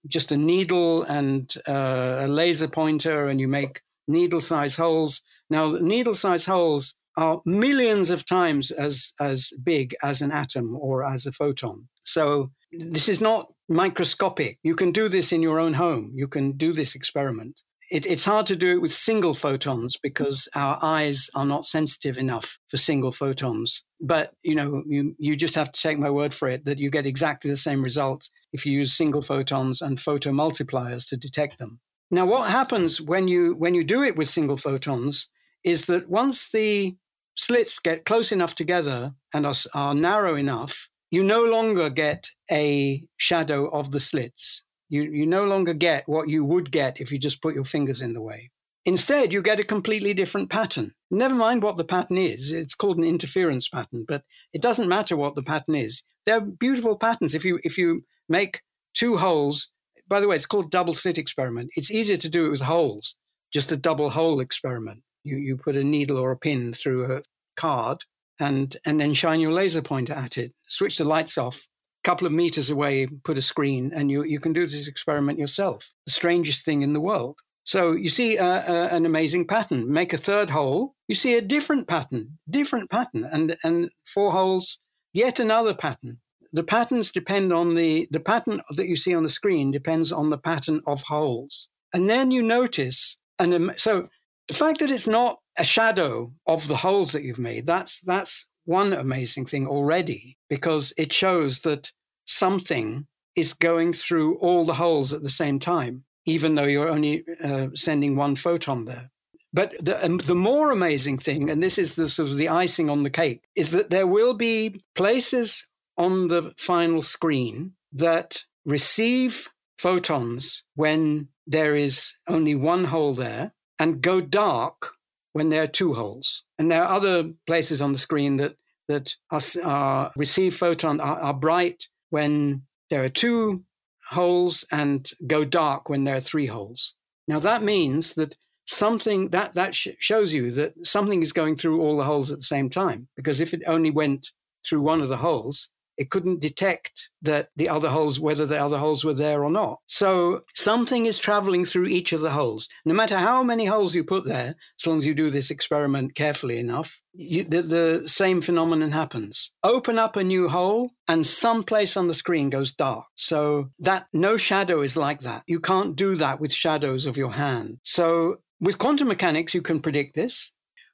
just a needle and uh, a laser pointer and you make needle size holes. Now, needle size holes are millions of times as, as big as an atom or as a photon. So this is not microscopic. You can do this in your own home. You can do this experiment it, it's hard to do it with single photons because our eyes are not sensitive enough for single photons. But you know, you, you just have to take my word for it that you get exactly the same results if you use single photons and photomultipliers to detect them. Now, what happens when you when you do it with single photons is that once the slits get close enough together and are, are narrow enough, you no longer get a shadow of the slits. You, you no longer get what you would get if you just put your fingers in the way. Instead, you get a completely different pattern. Never mind what the pattern is, it's called an interference pattern, but it doesn't matter what the pattern is. They're beautiful patterns. If you, if you make two holes, by the way, it's called double slit experiment. It's easier to do it with holes, just a double hole experiment. You, you put a needle or a pin through a card and, and then shine your laser pointer at it, switch the lights off, A couple of meters away, put a screen, and you, you can do this experiment yourself. The strangest thing in the world. So you see uh, uh, an amazing pattern. Make a third hole, you see a different pattern, different pattern, and and four holes, yet another pattern. The patterns depend on the the pattern that you see on the screen depends on the pattern of holes, and then you notice and so the fact that it's not a shadow of the holes that you've made that's that's one amazing thing already because it shows that something is going through all the holes at the same time, even though you're only uh, sending one photon there. But the, um, the more amazing thing, and this is the sort of the icing on the cake, is that there will be places on the final screen that receive photons when there is only one hole there and go dark when there are two holes. And there are other places on the screen that, that are, are receive photon are, are bright when there are two holes and go dark when there are three holes. Now that means that something that that sh- shows you that something is going through all the holes at the same time because if it only went through one of the holes It couldn't detect that the other holes, whether the other holes were there or not. So something is traveling through each of the holes. No matter how many holes you put there, as long as you do this experiment carefully enough, you, the, the same phenomenon happens. Open up a new hole, and some place on the screen goes dark. So that no shadow is like that. You can't do that with shadows of your hand. So with quantum mechanics, you can predict this.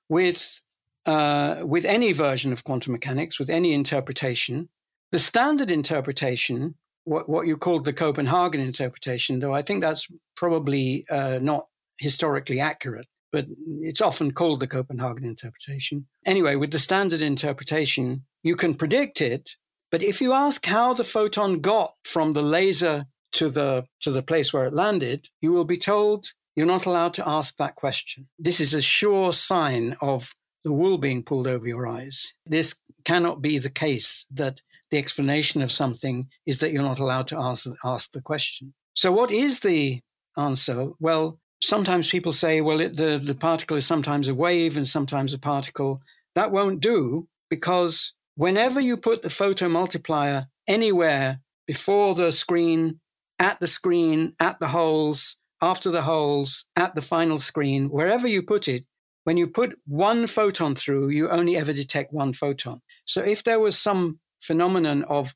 With uh, with any version of quantum mechanics, with any interpretation, the standard interpretation, what, what you called the Copenhagen interpretation, though I think that's probably uh, not historically accurate, but it's often called the Copenhagen interpretation. Anyway, with the standard interpretation, you can predict it, but if you ask how the photon got from the laser to the to the place where it landed, you will be told you're not allowed to ask that question. This is a sure sign of the wool being pulled over your eyes. This cannot be the case that the explanation of something is that you're not allowed to ask, ask the question. So, what is the answer? Well, sometimes people say, well, it, the, the particle is sometimes a wave and sometimes a particle. That won't do because whenever you put the photomultiplier anywhere before the screen, at the screen, at the holes, after the holes, at the final screen, wherever you put it, when you put one photon through, you only ever detect one photon. So if there was some phenomenon of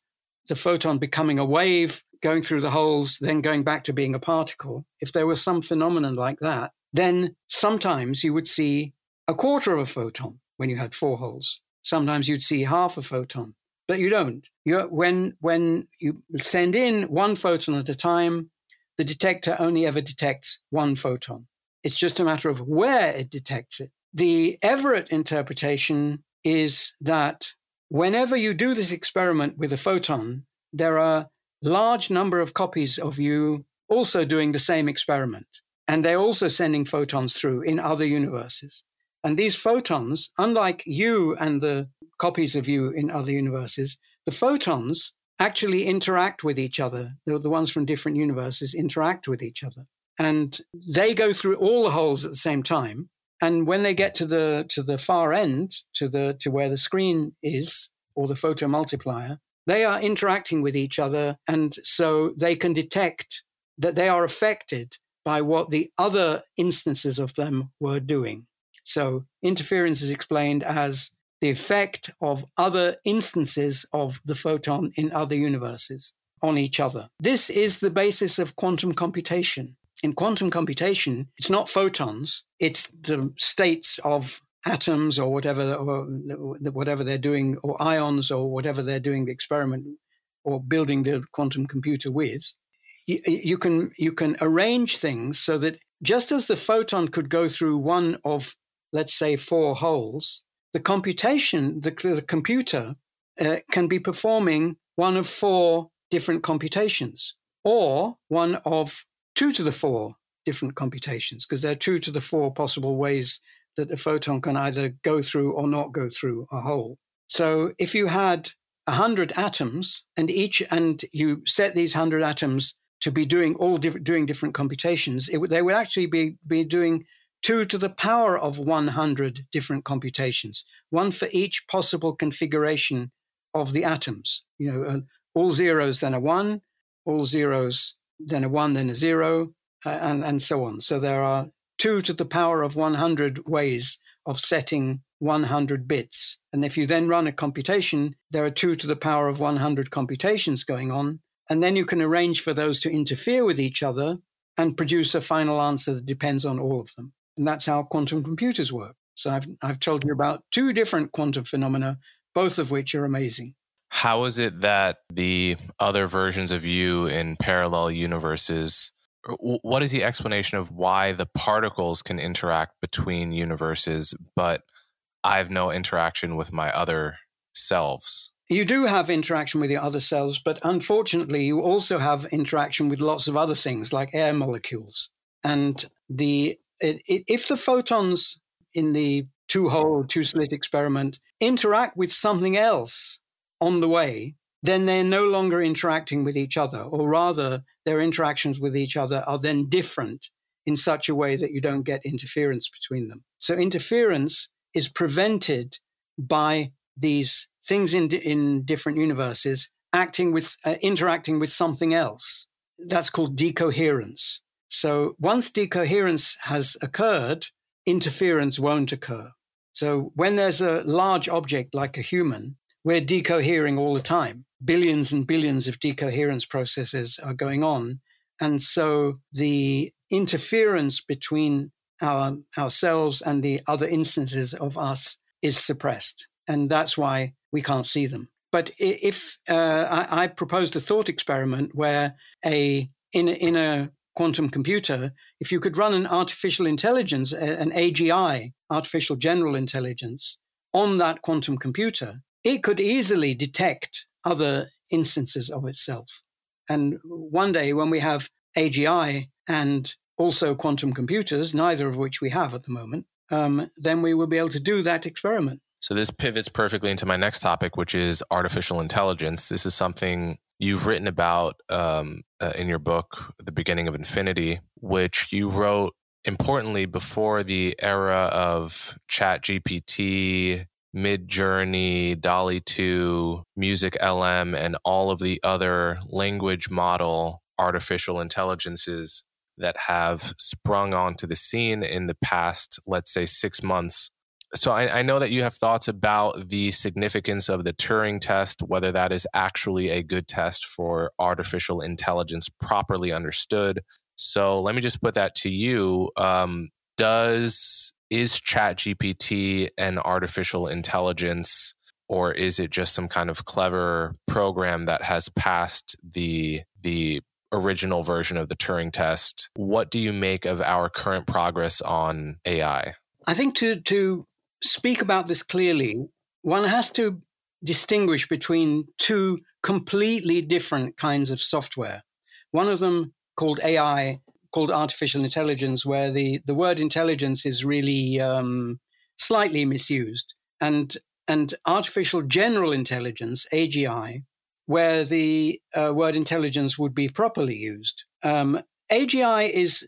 the photon becoming a wave, going through the holes, then going back to being a particle, if there was some phenomenon like that, then sometimes you would see a quarter of a photon when you had four holes. Sometimes you'd see half a photon, but you don't. You're, when, when you send in one photon at a time, the detector only ever detects one photon. It's just a matter of where it detects it. The Everett interpretation is that whenever you do this experiment with a photon, there are large number of copies of you also doing the same experiment. And they're also sending photons through in other universes. And these photons, unlike you and the copies of you in other universes, the photons actually interact with each other. The, the ones from different universes interact with each other. And they go through all the holes at the same time. And when they get to the to the far end, to the to where the screen is, or the photo multiplier, they are interacting with each other, and so they can detect that they are affected by what the other instances of them were doing. So interference is explained as the effect of other instances of the photon in other universes on each other. This is the basis of quantum computation. In quantum computation, it's not photons, it's the states of atoms or whatever or whatever they're doing or ions or whatever they're doing the experiment or building the quantum computer with. You, you can you can arrange things so that just as the photon could go through one of let's say four holes the computation the, the computer uh, can be performing one of four different computations or one of two to the four different computations because there are two to the four possible ways that a photon can either go through or not go through a hole. So if you had 100 atoms and each and you set these 100 atoms to be doing all doing different computations, it, they would actually be, be doing two to the power of 100 different computations, one for each possible configuration of the atoms. You know, uh, all zeros, then a one, all zeros, then a one, then a zero, uh, and, and so on. So there are 2 to the power of 100 ways of setting 100 bits. And if you then run a computation, there are 2 to the power of 100 computations going on. And then you can arrange for those to interfere with each other and produce a final answer that depends on all of them. And that's how quantum computers work. So I've, I've told you about two different quantum phenomena, both of which are amazing. How is it that the other versions of you in parallel universes what is the explanation of why the particles can interact between universes, but I have no interaction with my other selves? You do have interaction with your other selves, but unfortunately, you also have interaction with lots of other things like air molecules. And the it, it, if the photons in the two hole, two slit experiment interact with something else on the way, then they're no longer interacting with each other, or rather, their interactions with each other are then different in such a way that you don't get interference between them. So, interference is prevented by these things in in different universes acting with uh, interacting with something else. That's called decoherence. So once decoherence has occurred, interference won't occur. So when there's a large object like a human, we're decohering all the time. Billions and billions of decoherence processes are going on. And so the interference between our, ourselves and the other instances of us is suppressed. And that's why we can't see them. But if uh, I, I, proposed a thought experiment where a in, in a quantum computer, if you could run an artificial intelligence, an AGI, artificial general intelligence, on that quantum computer, it could easily detect other instances of itself. And one day, when we have AGI and also quantum computers, neither of which we have at the moment, um, then we will be able to do that experiment. So this pivots perfectly into my next topic, which is artificial intelligence. This is something you've written about um, uh, in your book, The Beginning of Infinity, which you wrote importantly before the era of Chat GPT, Midjourney, DALL-E 2, Music LM, and all of the other language model artificial intelligences that have sprung onto the scene in the past, let's say, six months so I, I, know that you have thoughts about the significance of the Turing test, whether that is actually a good test for artificial intelligence properly understood. So let me just put that to you. Um, does is ChatGPT an artificial intelligence, or is it just some kind of clever program that has passed the the original version of the Turing test? What do you make of our current progress on AI? I think to to speak about this clearly, one has to distinguish between two completely different kinds of software. One of them called AI, called artificial intelligence, where the, the word intelligence is really um, slightly misused, and and artificial general intelligence (AGI), where the uh, word intelligence would be properly used. Um, AGI is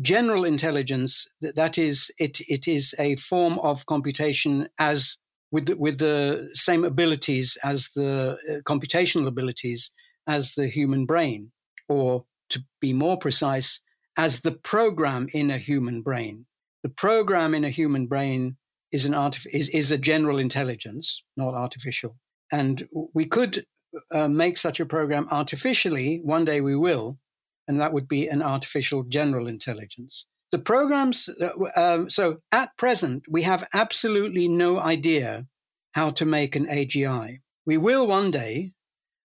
general intelligence that is it it is a form of computation as with the, with the same abilities as the uh, computational abilities as the human brain or to be more precise as the program in a human brain the program in a human brain is an art is, is a general intelligence not artificial and we could uh, make such a program artificially one day we will and that would be an artificial general intelligence. The programs, uh, um, so at present, we have absolutely no idea how to make an AGI. We will one day,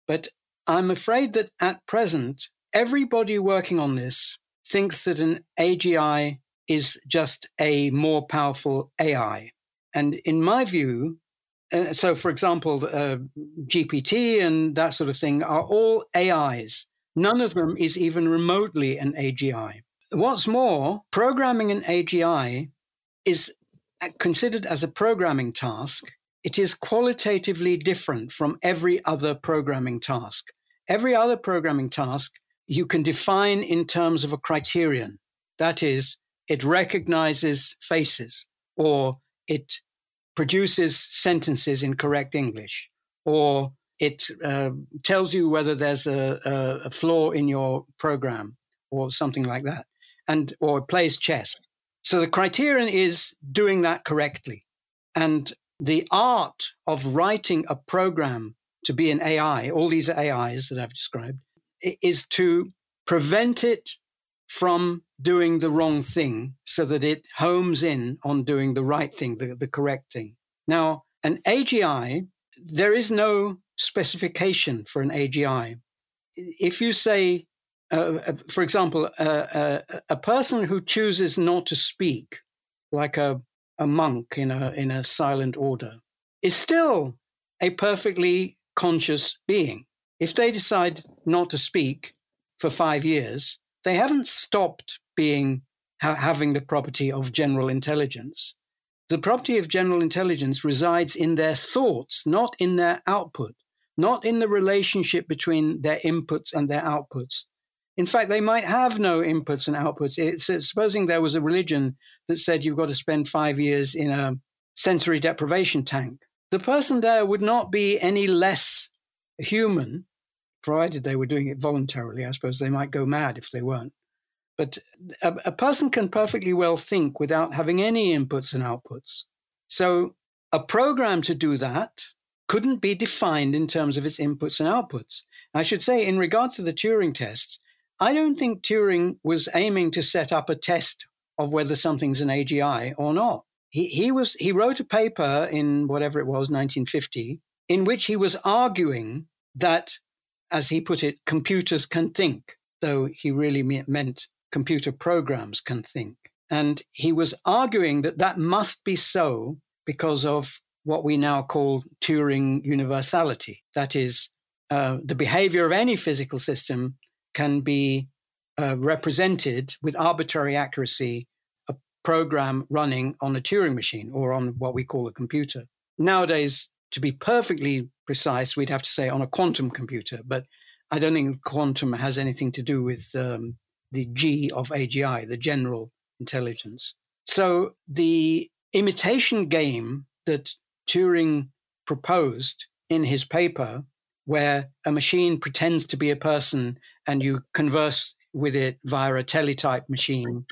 but I'm afraid that at present, everybody working on this thinks that an AGI is just a more powerful AI. And in my view, uh, so for example, uh, GPT and that sort of thing are all AIs None of them is even remotely an AGI. What's more, programming an AGI is considered as a programming task. It is qualitatively different from every other programming task. Every other programming task you can define in terms of a criterion. That is, it recognizes faces, or it produces sentences in correct English, or it uh, tells you whether there's a, a, a, flaw in your program or something like that, and or plays chess. So the criterion is doing that correctly, and the art of writing a program to be an AI, all these AIs that I've described, is to prevent it from doing the wrong thing so that it homes in on doing the right thing, the, the correct thing. Now, an AGI, there is no specification for an AGI. If you say, uh, uh, for example, uh, uh, a person who chooses not to speak, like a, a monk in a, in a silent order, is still a perfectly conscious being. If they decide not to speak for five years, they haven't stopped being ha- having the property of general intelligence. The property of general intelligence resides in their thoughts, not in their output not in the relationship between their inputs and their outputs. In fact, they might have no inputs and outputs. It's, supposing there was a religion that said you've got to spend five years in a sensory deprivation tank, the person there would not be any less human, provided they were doing it voluntarily. I suppose they might go mad if they weren't. But a, a person can perfectly well think without having any inputs and outputs. So a program to do that couldn't be defined in terms of its inputs and outputs. I should say, in regard to the Turing tests, I don't think Turing was aiming to set up a test of whether something's an AGI or not. He, he, was, he wrote a paper in whatever it was, 1950, in which he was arguing that, as he put it, computers can think, though he really meant computer programs can think. And he was arguing that that must be so because of what we now call Turing universality. That is, uh, the behavior of any physical system can be uh, represented with arbitrary accuracy a program running on a Turing machine or on what we call a computer. Nowadays, to be perfectly precise, we'd have to say on a quantum computer, but I don't think quantum has anything to do with um, the G of AGI, the general intelligence. So the imitation game that Turing proposed in his paper, where a machine pretends to be a person and you converse with it via a teletype machine.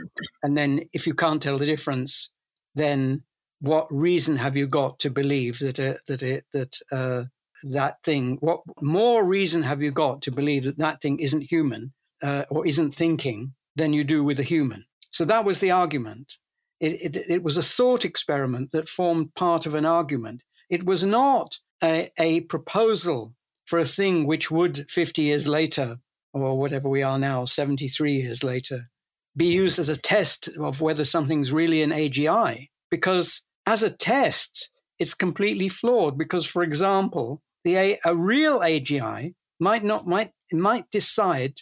And then if you can't tell the difference, then what reason have you got to believe that uh, that it, that uh, that thing? What more reason have you got to believe that that thing isn't human uh, or isn't thinking than you do with a human? So that was the argument. It, it, it was a thought experiment that formed part of an argument. It was not a, a proposal for a thing which would 50 years later, or whatever we are now, 73 years later, be used as a test of whether something's really an AGI. Because as a test, it's completely flawed. Because, for example, the a, a real AGI might not might might decide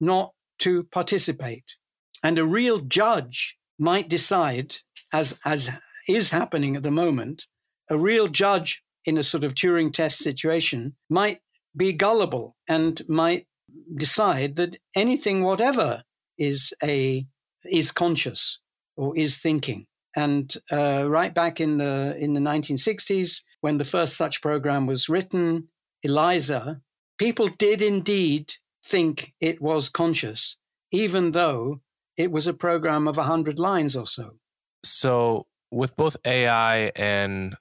not to participate, and a real judge might decide, as, as is happening at the moment, a real judge in a sort of Turing test situation might be gullible and might decide that anything, whatever, is a is conscious or is thinking. And uh, right back in the in the 1960s, when the first such program was written, ELIZA, people did indeed think it was conscious, even though it was a program of 100 lines or so. So, with both AI and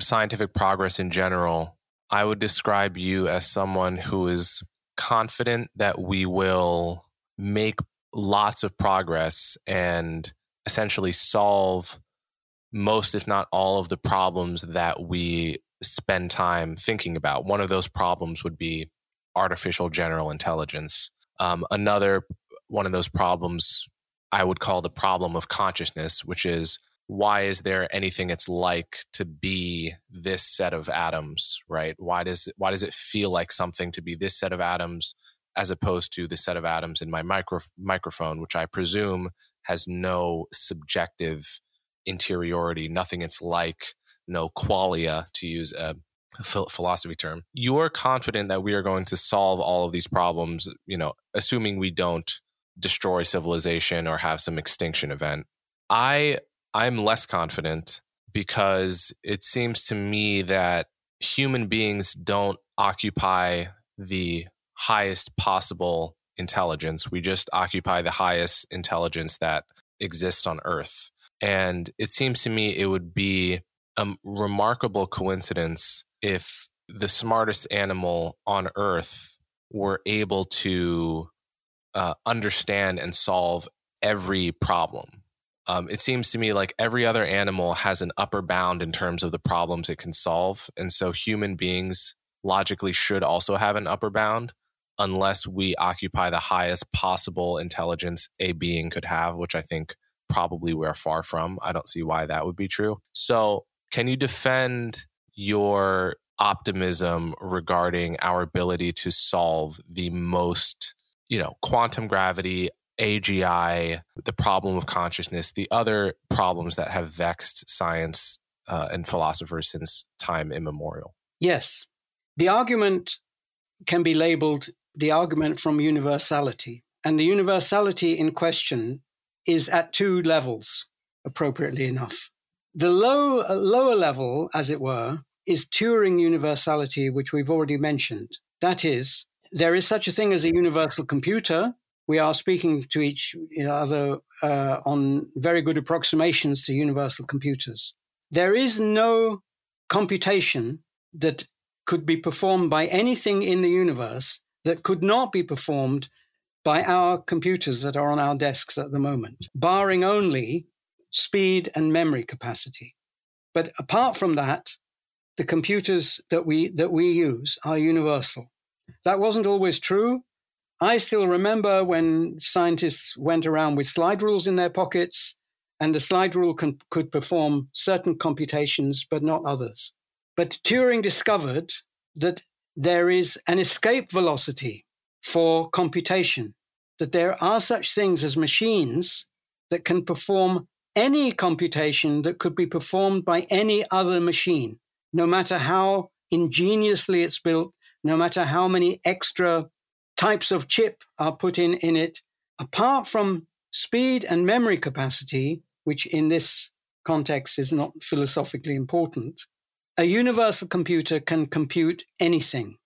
scientific progress in general, I would describe you as someone who is confident that we will make lots of progress and essentially solve most, if not all, of the problems that we spend time thinking about. One of those problems would be artificial general intelligence. Um, another one of those problems I would call the problem of consciousness, which is why is there anything it's like to be this set of atoms, right? Why does why does it feel like something to be this set of atoms as opposed to the set of atoms in my micro, microphone, which I presume has no subjective interiority, nothing it's like, no qualia, to use a philosophy term. You're confident that we are going to solve all of these problems, you know, assuming we don't destroy civilization or have some extinction event. I I'm less confident because it seems to me that human beings don't occupy the highest possible intelligence. We just occupy the highest intelligence that exists on Earth. And it seems to me it would be a remarkable coincidence if the smartest animal on Earth were able to uh, understand and solve every problem. Um, it seems to me like every other animal has an upper bound in terms of the problems it can solve. And so human beings logically should also have an upper bound unless we occupy the highest possible intelligence a being could have, which I think probably we're far from. I don't see why that would be true. So, can you defend your optimism regarding our ability to solve the most you know, quantum gravity, AGI, the problem of consciousness, the other problems that have vexed science uh, and philosophers since time immemorial. Yes. The argument can be labeled the argument from universality. And the universality in question is at two levels, appropriately enough. The low, lower level, as it were, is Turing universality, which we've already mentioned. That is, there is such a thing as a universal computer. We are speaking to each other uh, on very good approximations to universal computers. There is no computation that could be performed by anything in the universe that could not be performed by our computers that are on our desks at the moment, barring only speed and memory capacity. But apart from that, the computers that we that we use are universal. That wasn't always true. I still remember when scientists went around with slide rules in their pockets, and the slide rule can, could perform certain computations but not others. But Turing discovered that there is an escape velocity for computation, that there are such things as machines that can perform any computation that could be performed by any other machine, no matter how ingeniously it's built, no matter how many extra types of chip are put in in it, apart from speed and memory capacity, which in this context is not philosophically important, a universal computer can compute anything.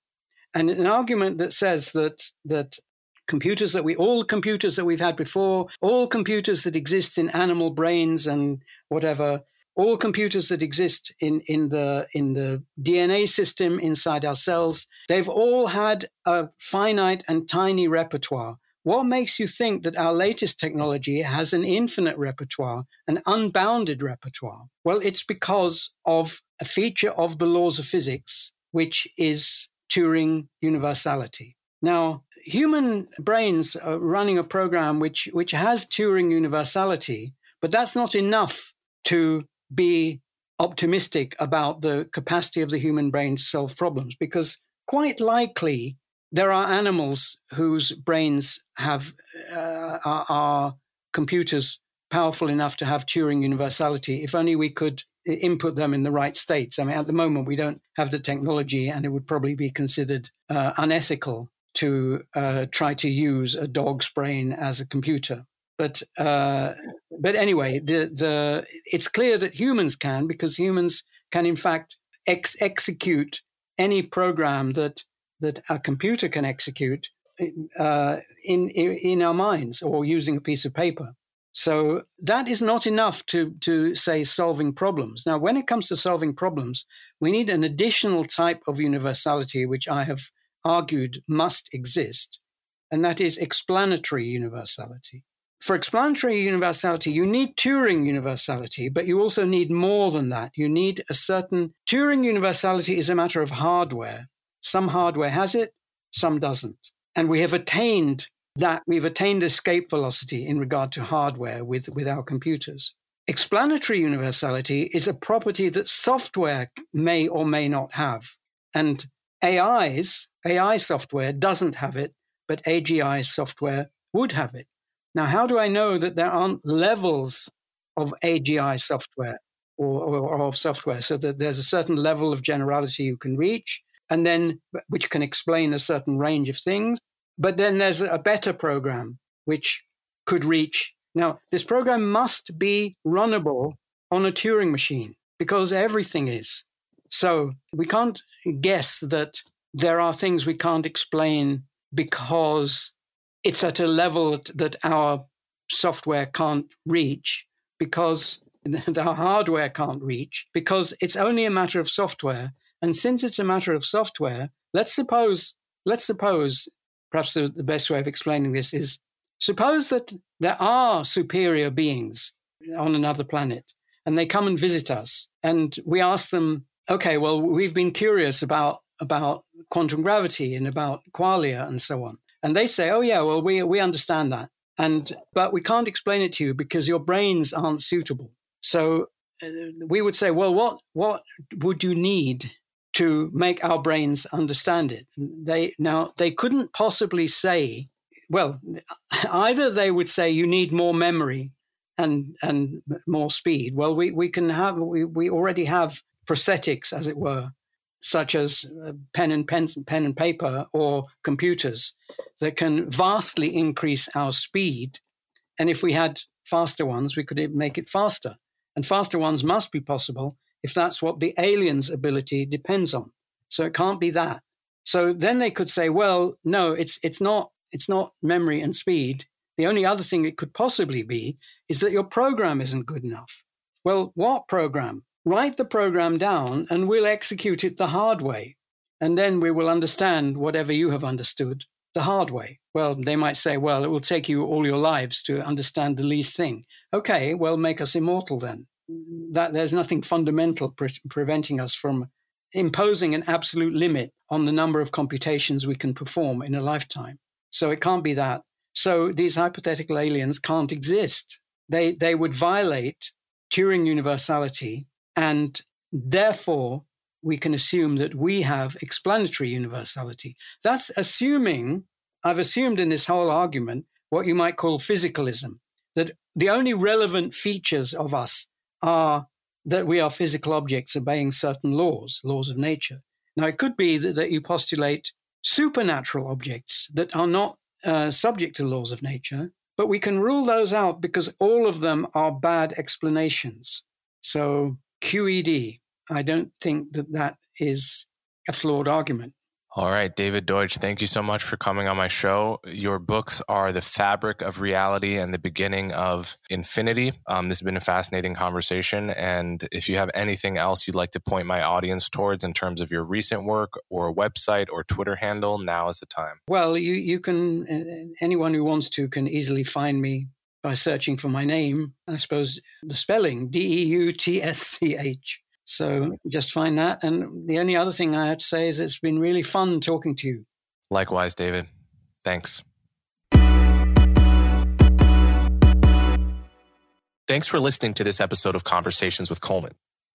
And an argument that says that, that computers that we, all computers that we've had before, all computers that exist in animal brains and whatever, all computers that exist in, in, the, in the DNA system inside our cells, they've all had a finite and tiny repertoire. What makes you think that our latest technology has an infinite repertoire, an unbounded repertoire? Well, it's because of a feature of the laws of physics, which is Turing universality. Now, human brains are running a program which, which has Turing universality, but that's not enough to be optimistic about the capacity of the human brain to solve problems because quite likely there are animals whose brains have uh, are, are, computers powerful enough to have Turing universality. If only we could input them in the right states. I mean, at the moment we don't have the technology, and it would probably be considered uh, unethical to uh, try to use a dog's brain as a computer. But uh, but anyway, the the it's clear that humans can because humans can in fact ex- execute any program that that a computer can execute uh, in, in in our minds or using a piece of paper. So that is not enough to to say solving problems. Now, when it comes to solving problems, we need an additional type of universality, which I have argued must exist, and that is explanatory universality. For explanatory universality, you need Turing universality, but you also need more than that. You need a certain Turing universality is a matter of hardware. Some hardware has it, some doesn't. And we have attained that. We've attained escape velocity in regard to hardware with, with our computers. Explanatory universality is a property that software may or may not have. And AI's, AI software doesn't have it, but AGI software would have it. Now, how do I know that there aren't levels of AGI software or, or, or, of software so that there's a certain level of generality you can reach, and then which can explain a certain range of things? But then there's a better program which could reach. Now, this program must be runnable on a Turing machine because everything is. So we can't guess that there are things we can't explain because it's at a level that our software can't reach because our hardware can't reach because it's only a matter of software and since it's a matter of software let's suppose let's suppose perhaps the, the best way of explaining this is suppose that there are superior beings on another planet and they come and visit us and we ask them okay, well, we've been curious about about quantum gravity and about qualia and so on. And they say, oh yeah, well, we we understand that, and but we can't explain it to you because your brains aren't suitable. So uh, we would say, well, what what would you need to make our brains understand it? They now they couldn't possibly say. Well, either they would say you need more memory and and more speed. Well, we, we can have we, we already have prosthetics, as it were, such as uh, pen and pen, pen and paper or computers that can vastly increase our speed. And if we had faster ones, we could make it faster. And faster ones must be possible if that's what the alien's ability depends on. So it can't be that. So then they could say, well, no, it's it's not it's not memory and speed. The only other thing it could possibly be is that your program isn't good enough. Well, what program? Write the program down and we'll execute it the hard way. And then we will understand whatever you have understood the hard way. Well, they might say, well, it will take you all your lives to understand the least thing. Okay, well, make us immortal then. That there's nothing fundamental pre- preventing us from imposing an absolute limit on the number of computations we can perform in a lifetime. So it can't be that. So these hypothetical aliens can't exist. They they would violate Turing universality, and therefore we can assume that we have explanatory universality. That's assuming, I've assumed in this whole argument, what you might call physicalism, that the only relevant features of us are that we are physical objects obeying certain laws, laws of nature. Now, it could be that, that you postulate supernatural objects that are not uh, subject to laws of nature, but we can rule those out because all of them are bad explanations. So, QED, I don't think that that is a flawed argument. All right, David Deutsch, thank you so much for coming on my show. Your books are The Fabric of Reality and The Beginning of Infinity. Um, this has been a fascinating conversation. And if you have anything else you'd like to point my audience towards in terms of your recent work or website or Twitter handle, now is the time. Well, you, you can, anyone who wants to can easily find me by searching for my name. I suppose the spelling D E U T S C H. So just find that. And the only other thing I have to say is it's been really fun talking to you. Likewise, David. Thanks. Thanks for listening to this episode of Conversations with Coleman.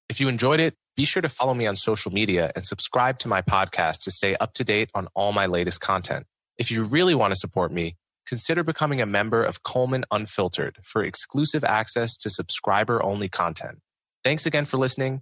If you enjoyed it, be sure to follow me on social media and subscribe to my podcast to stay up to date on all my latest content. If you really want to support me, consider becoming a member of Coleman Unfiltered for exclusive access to subscriber only content. Thanks again for listening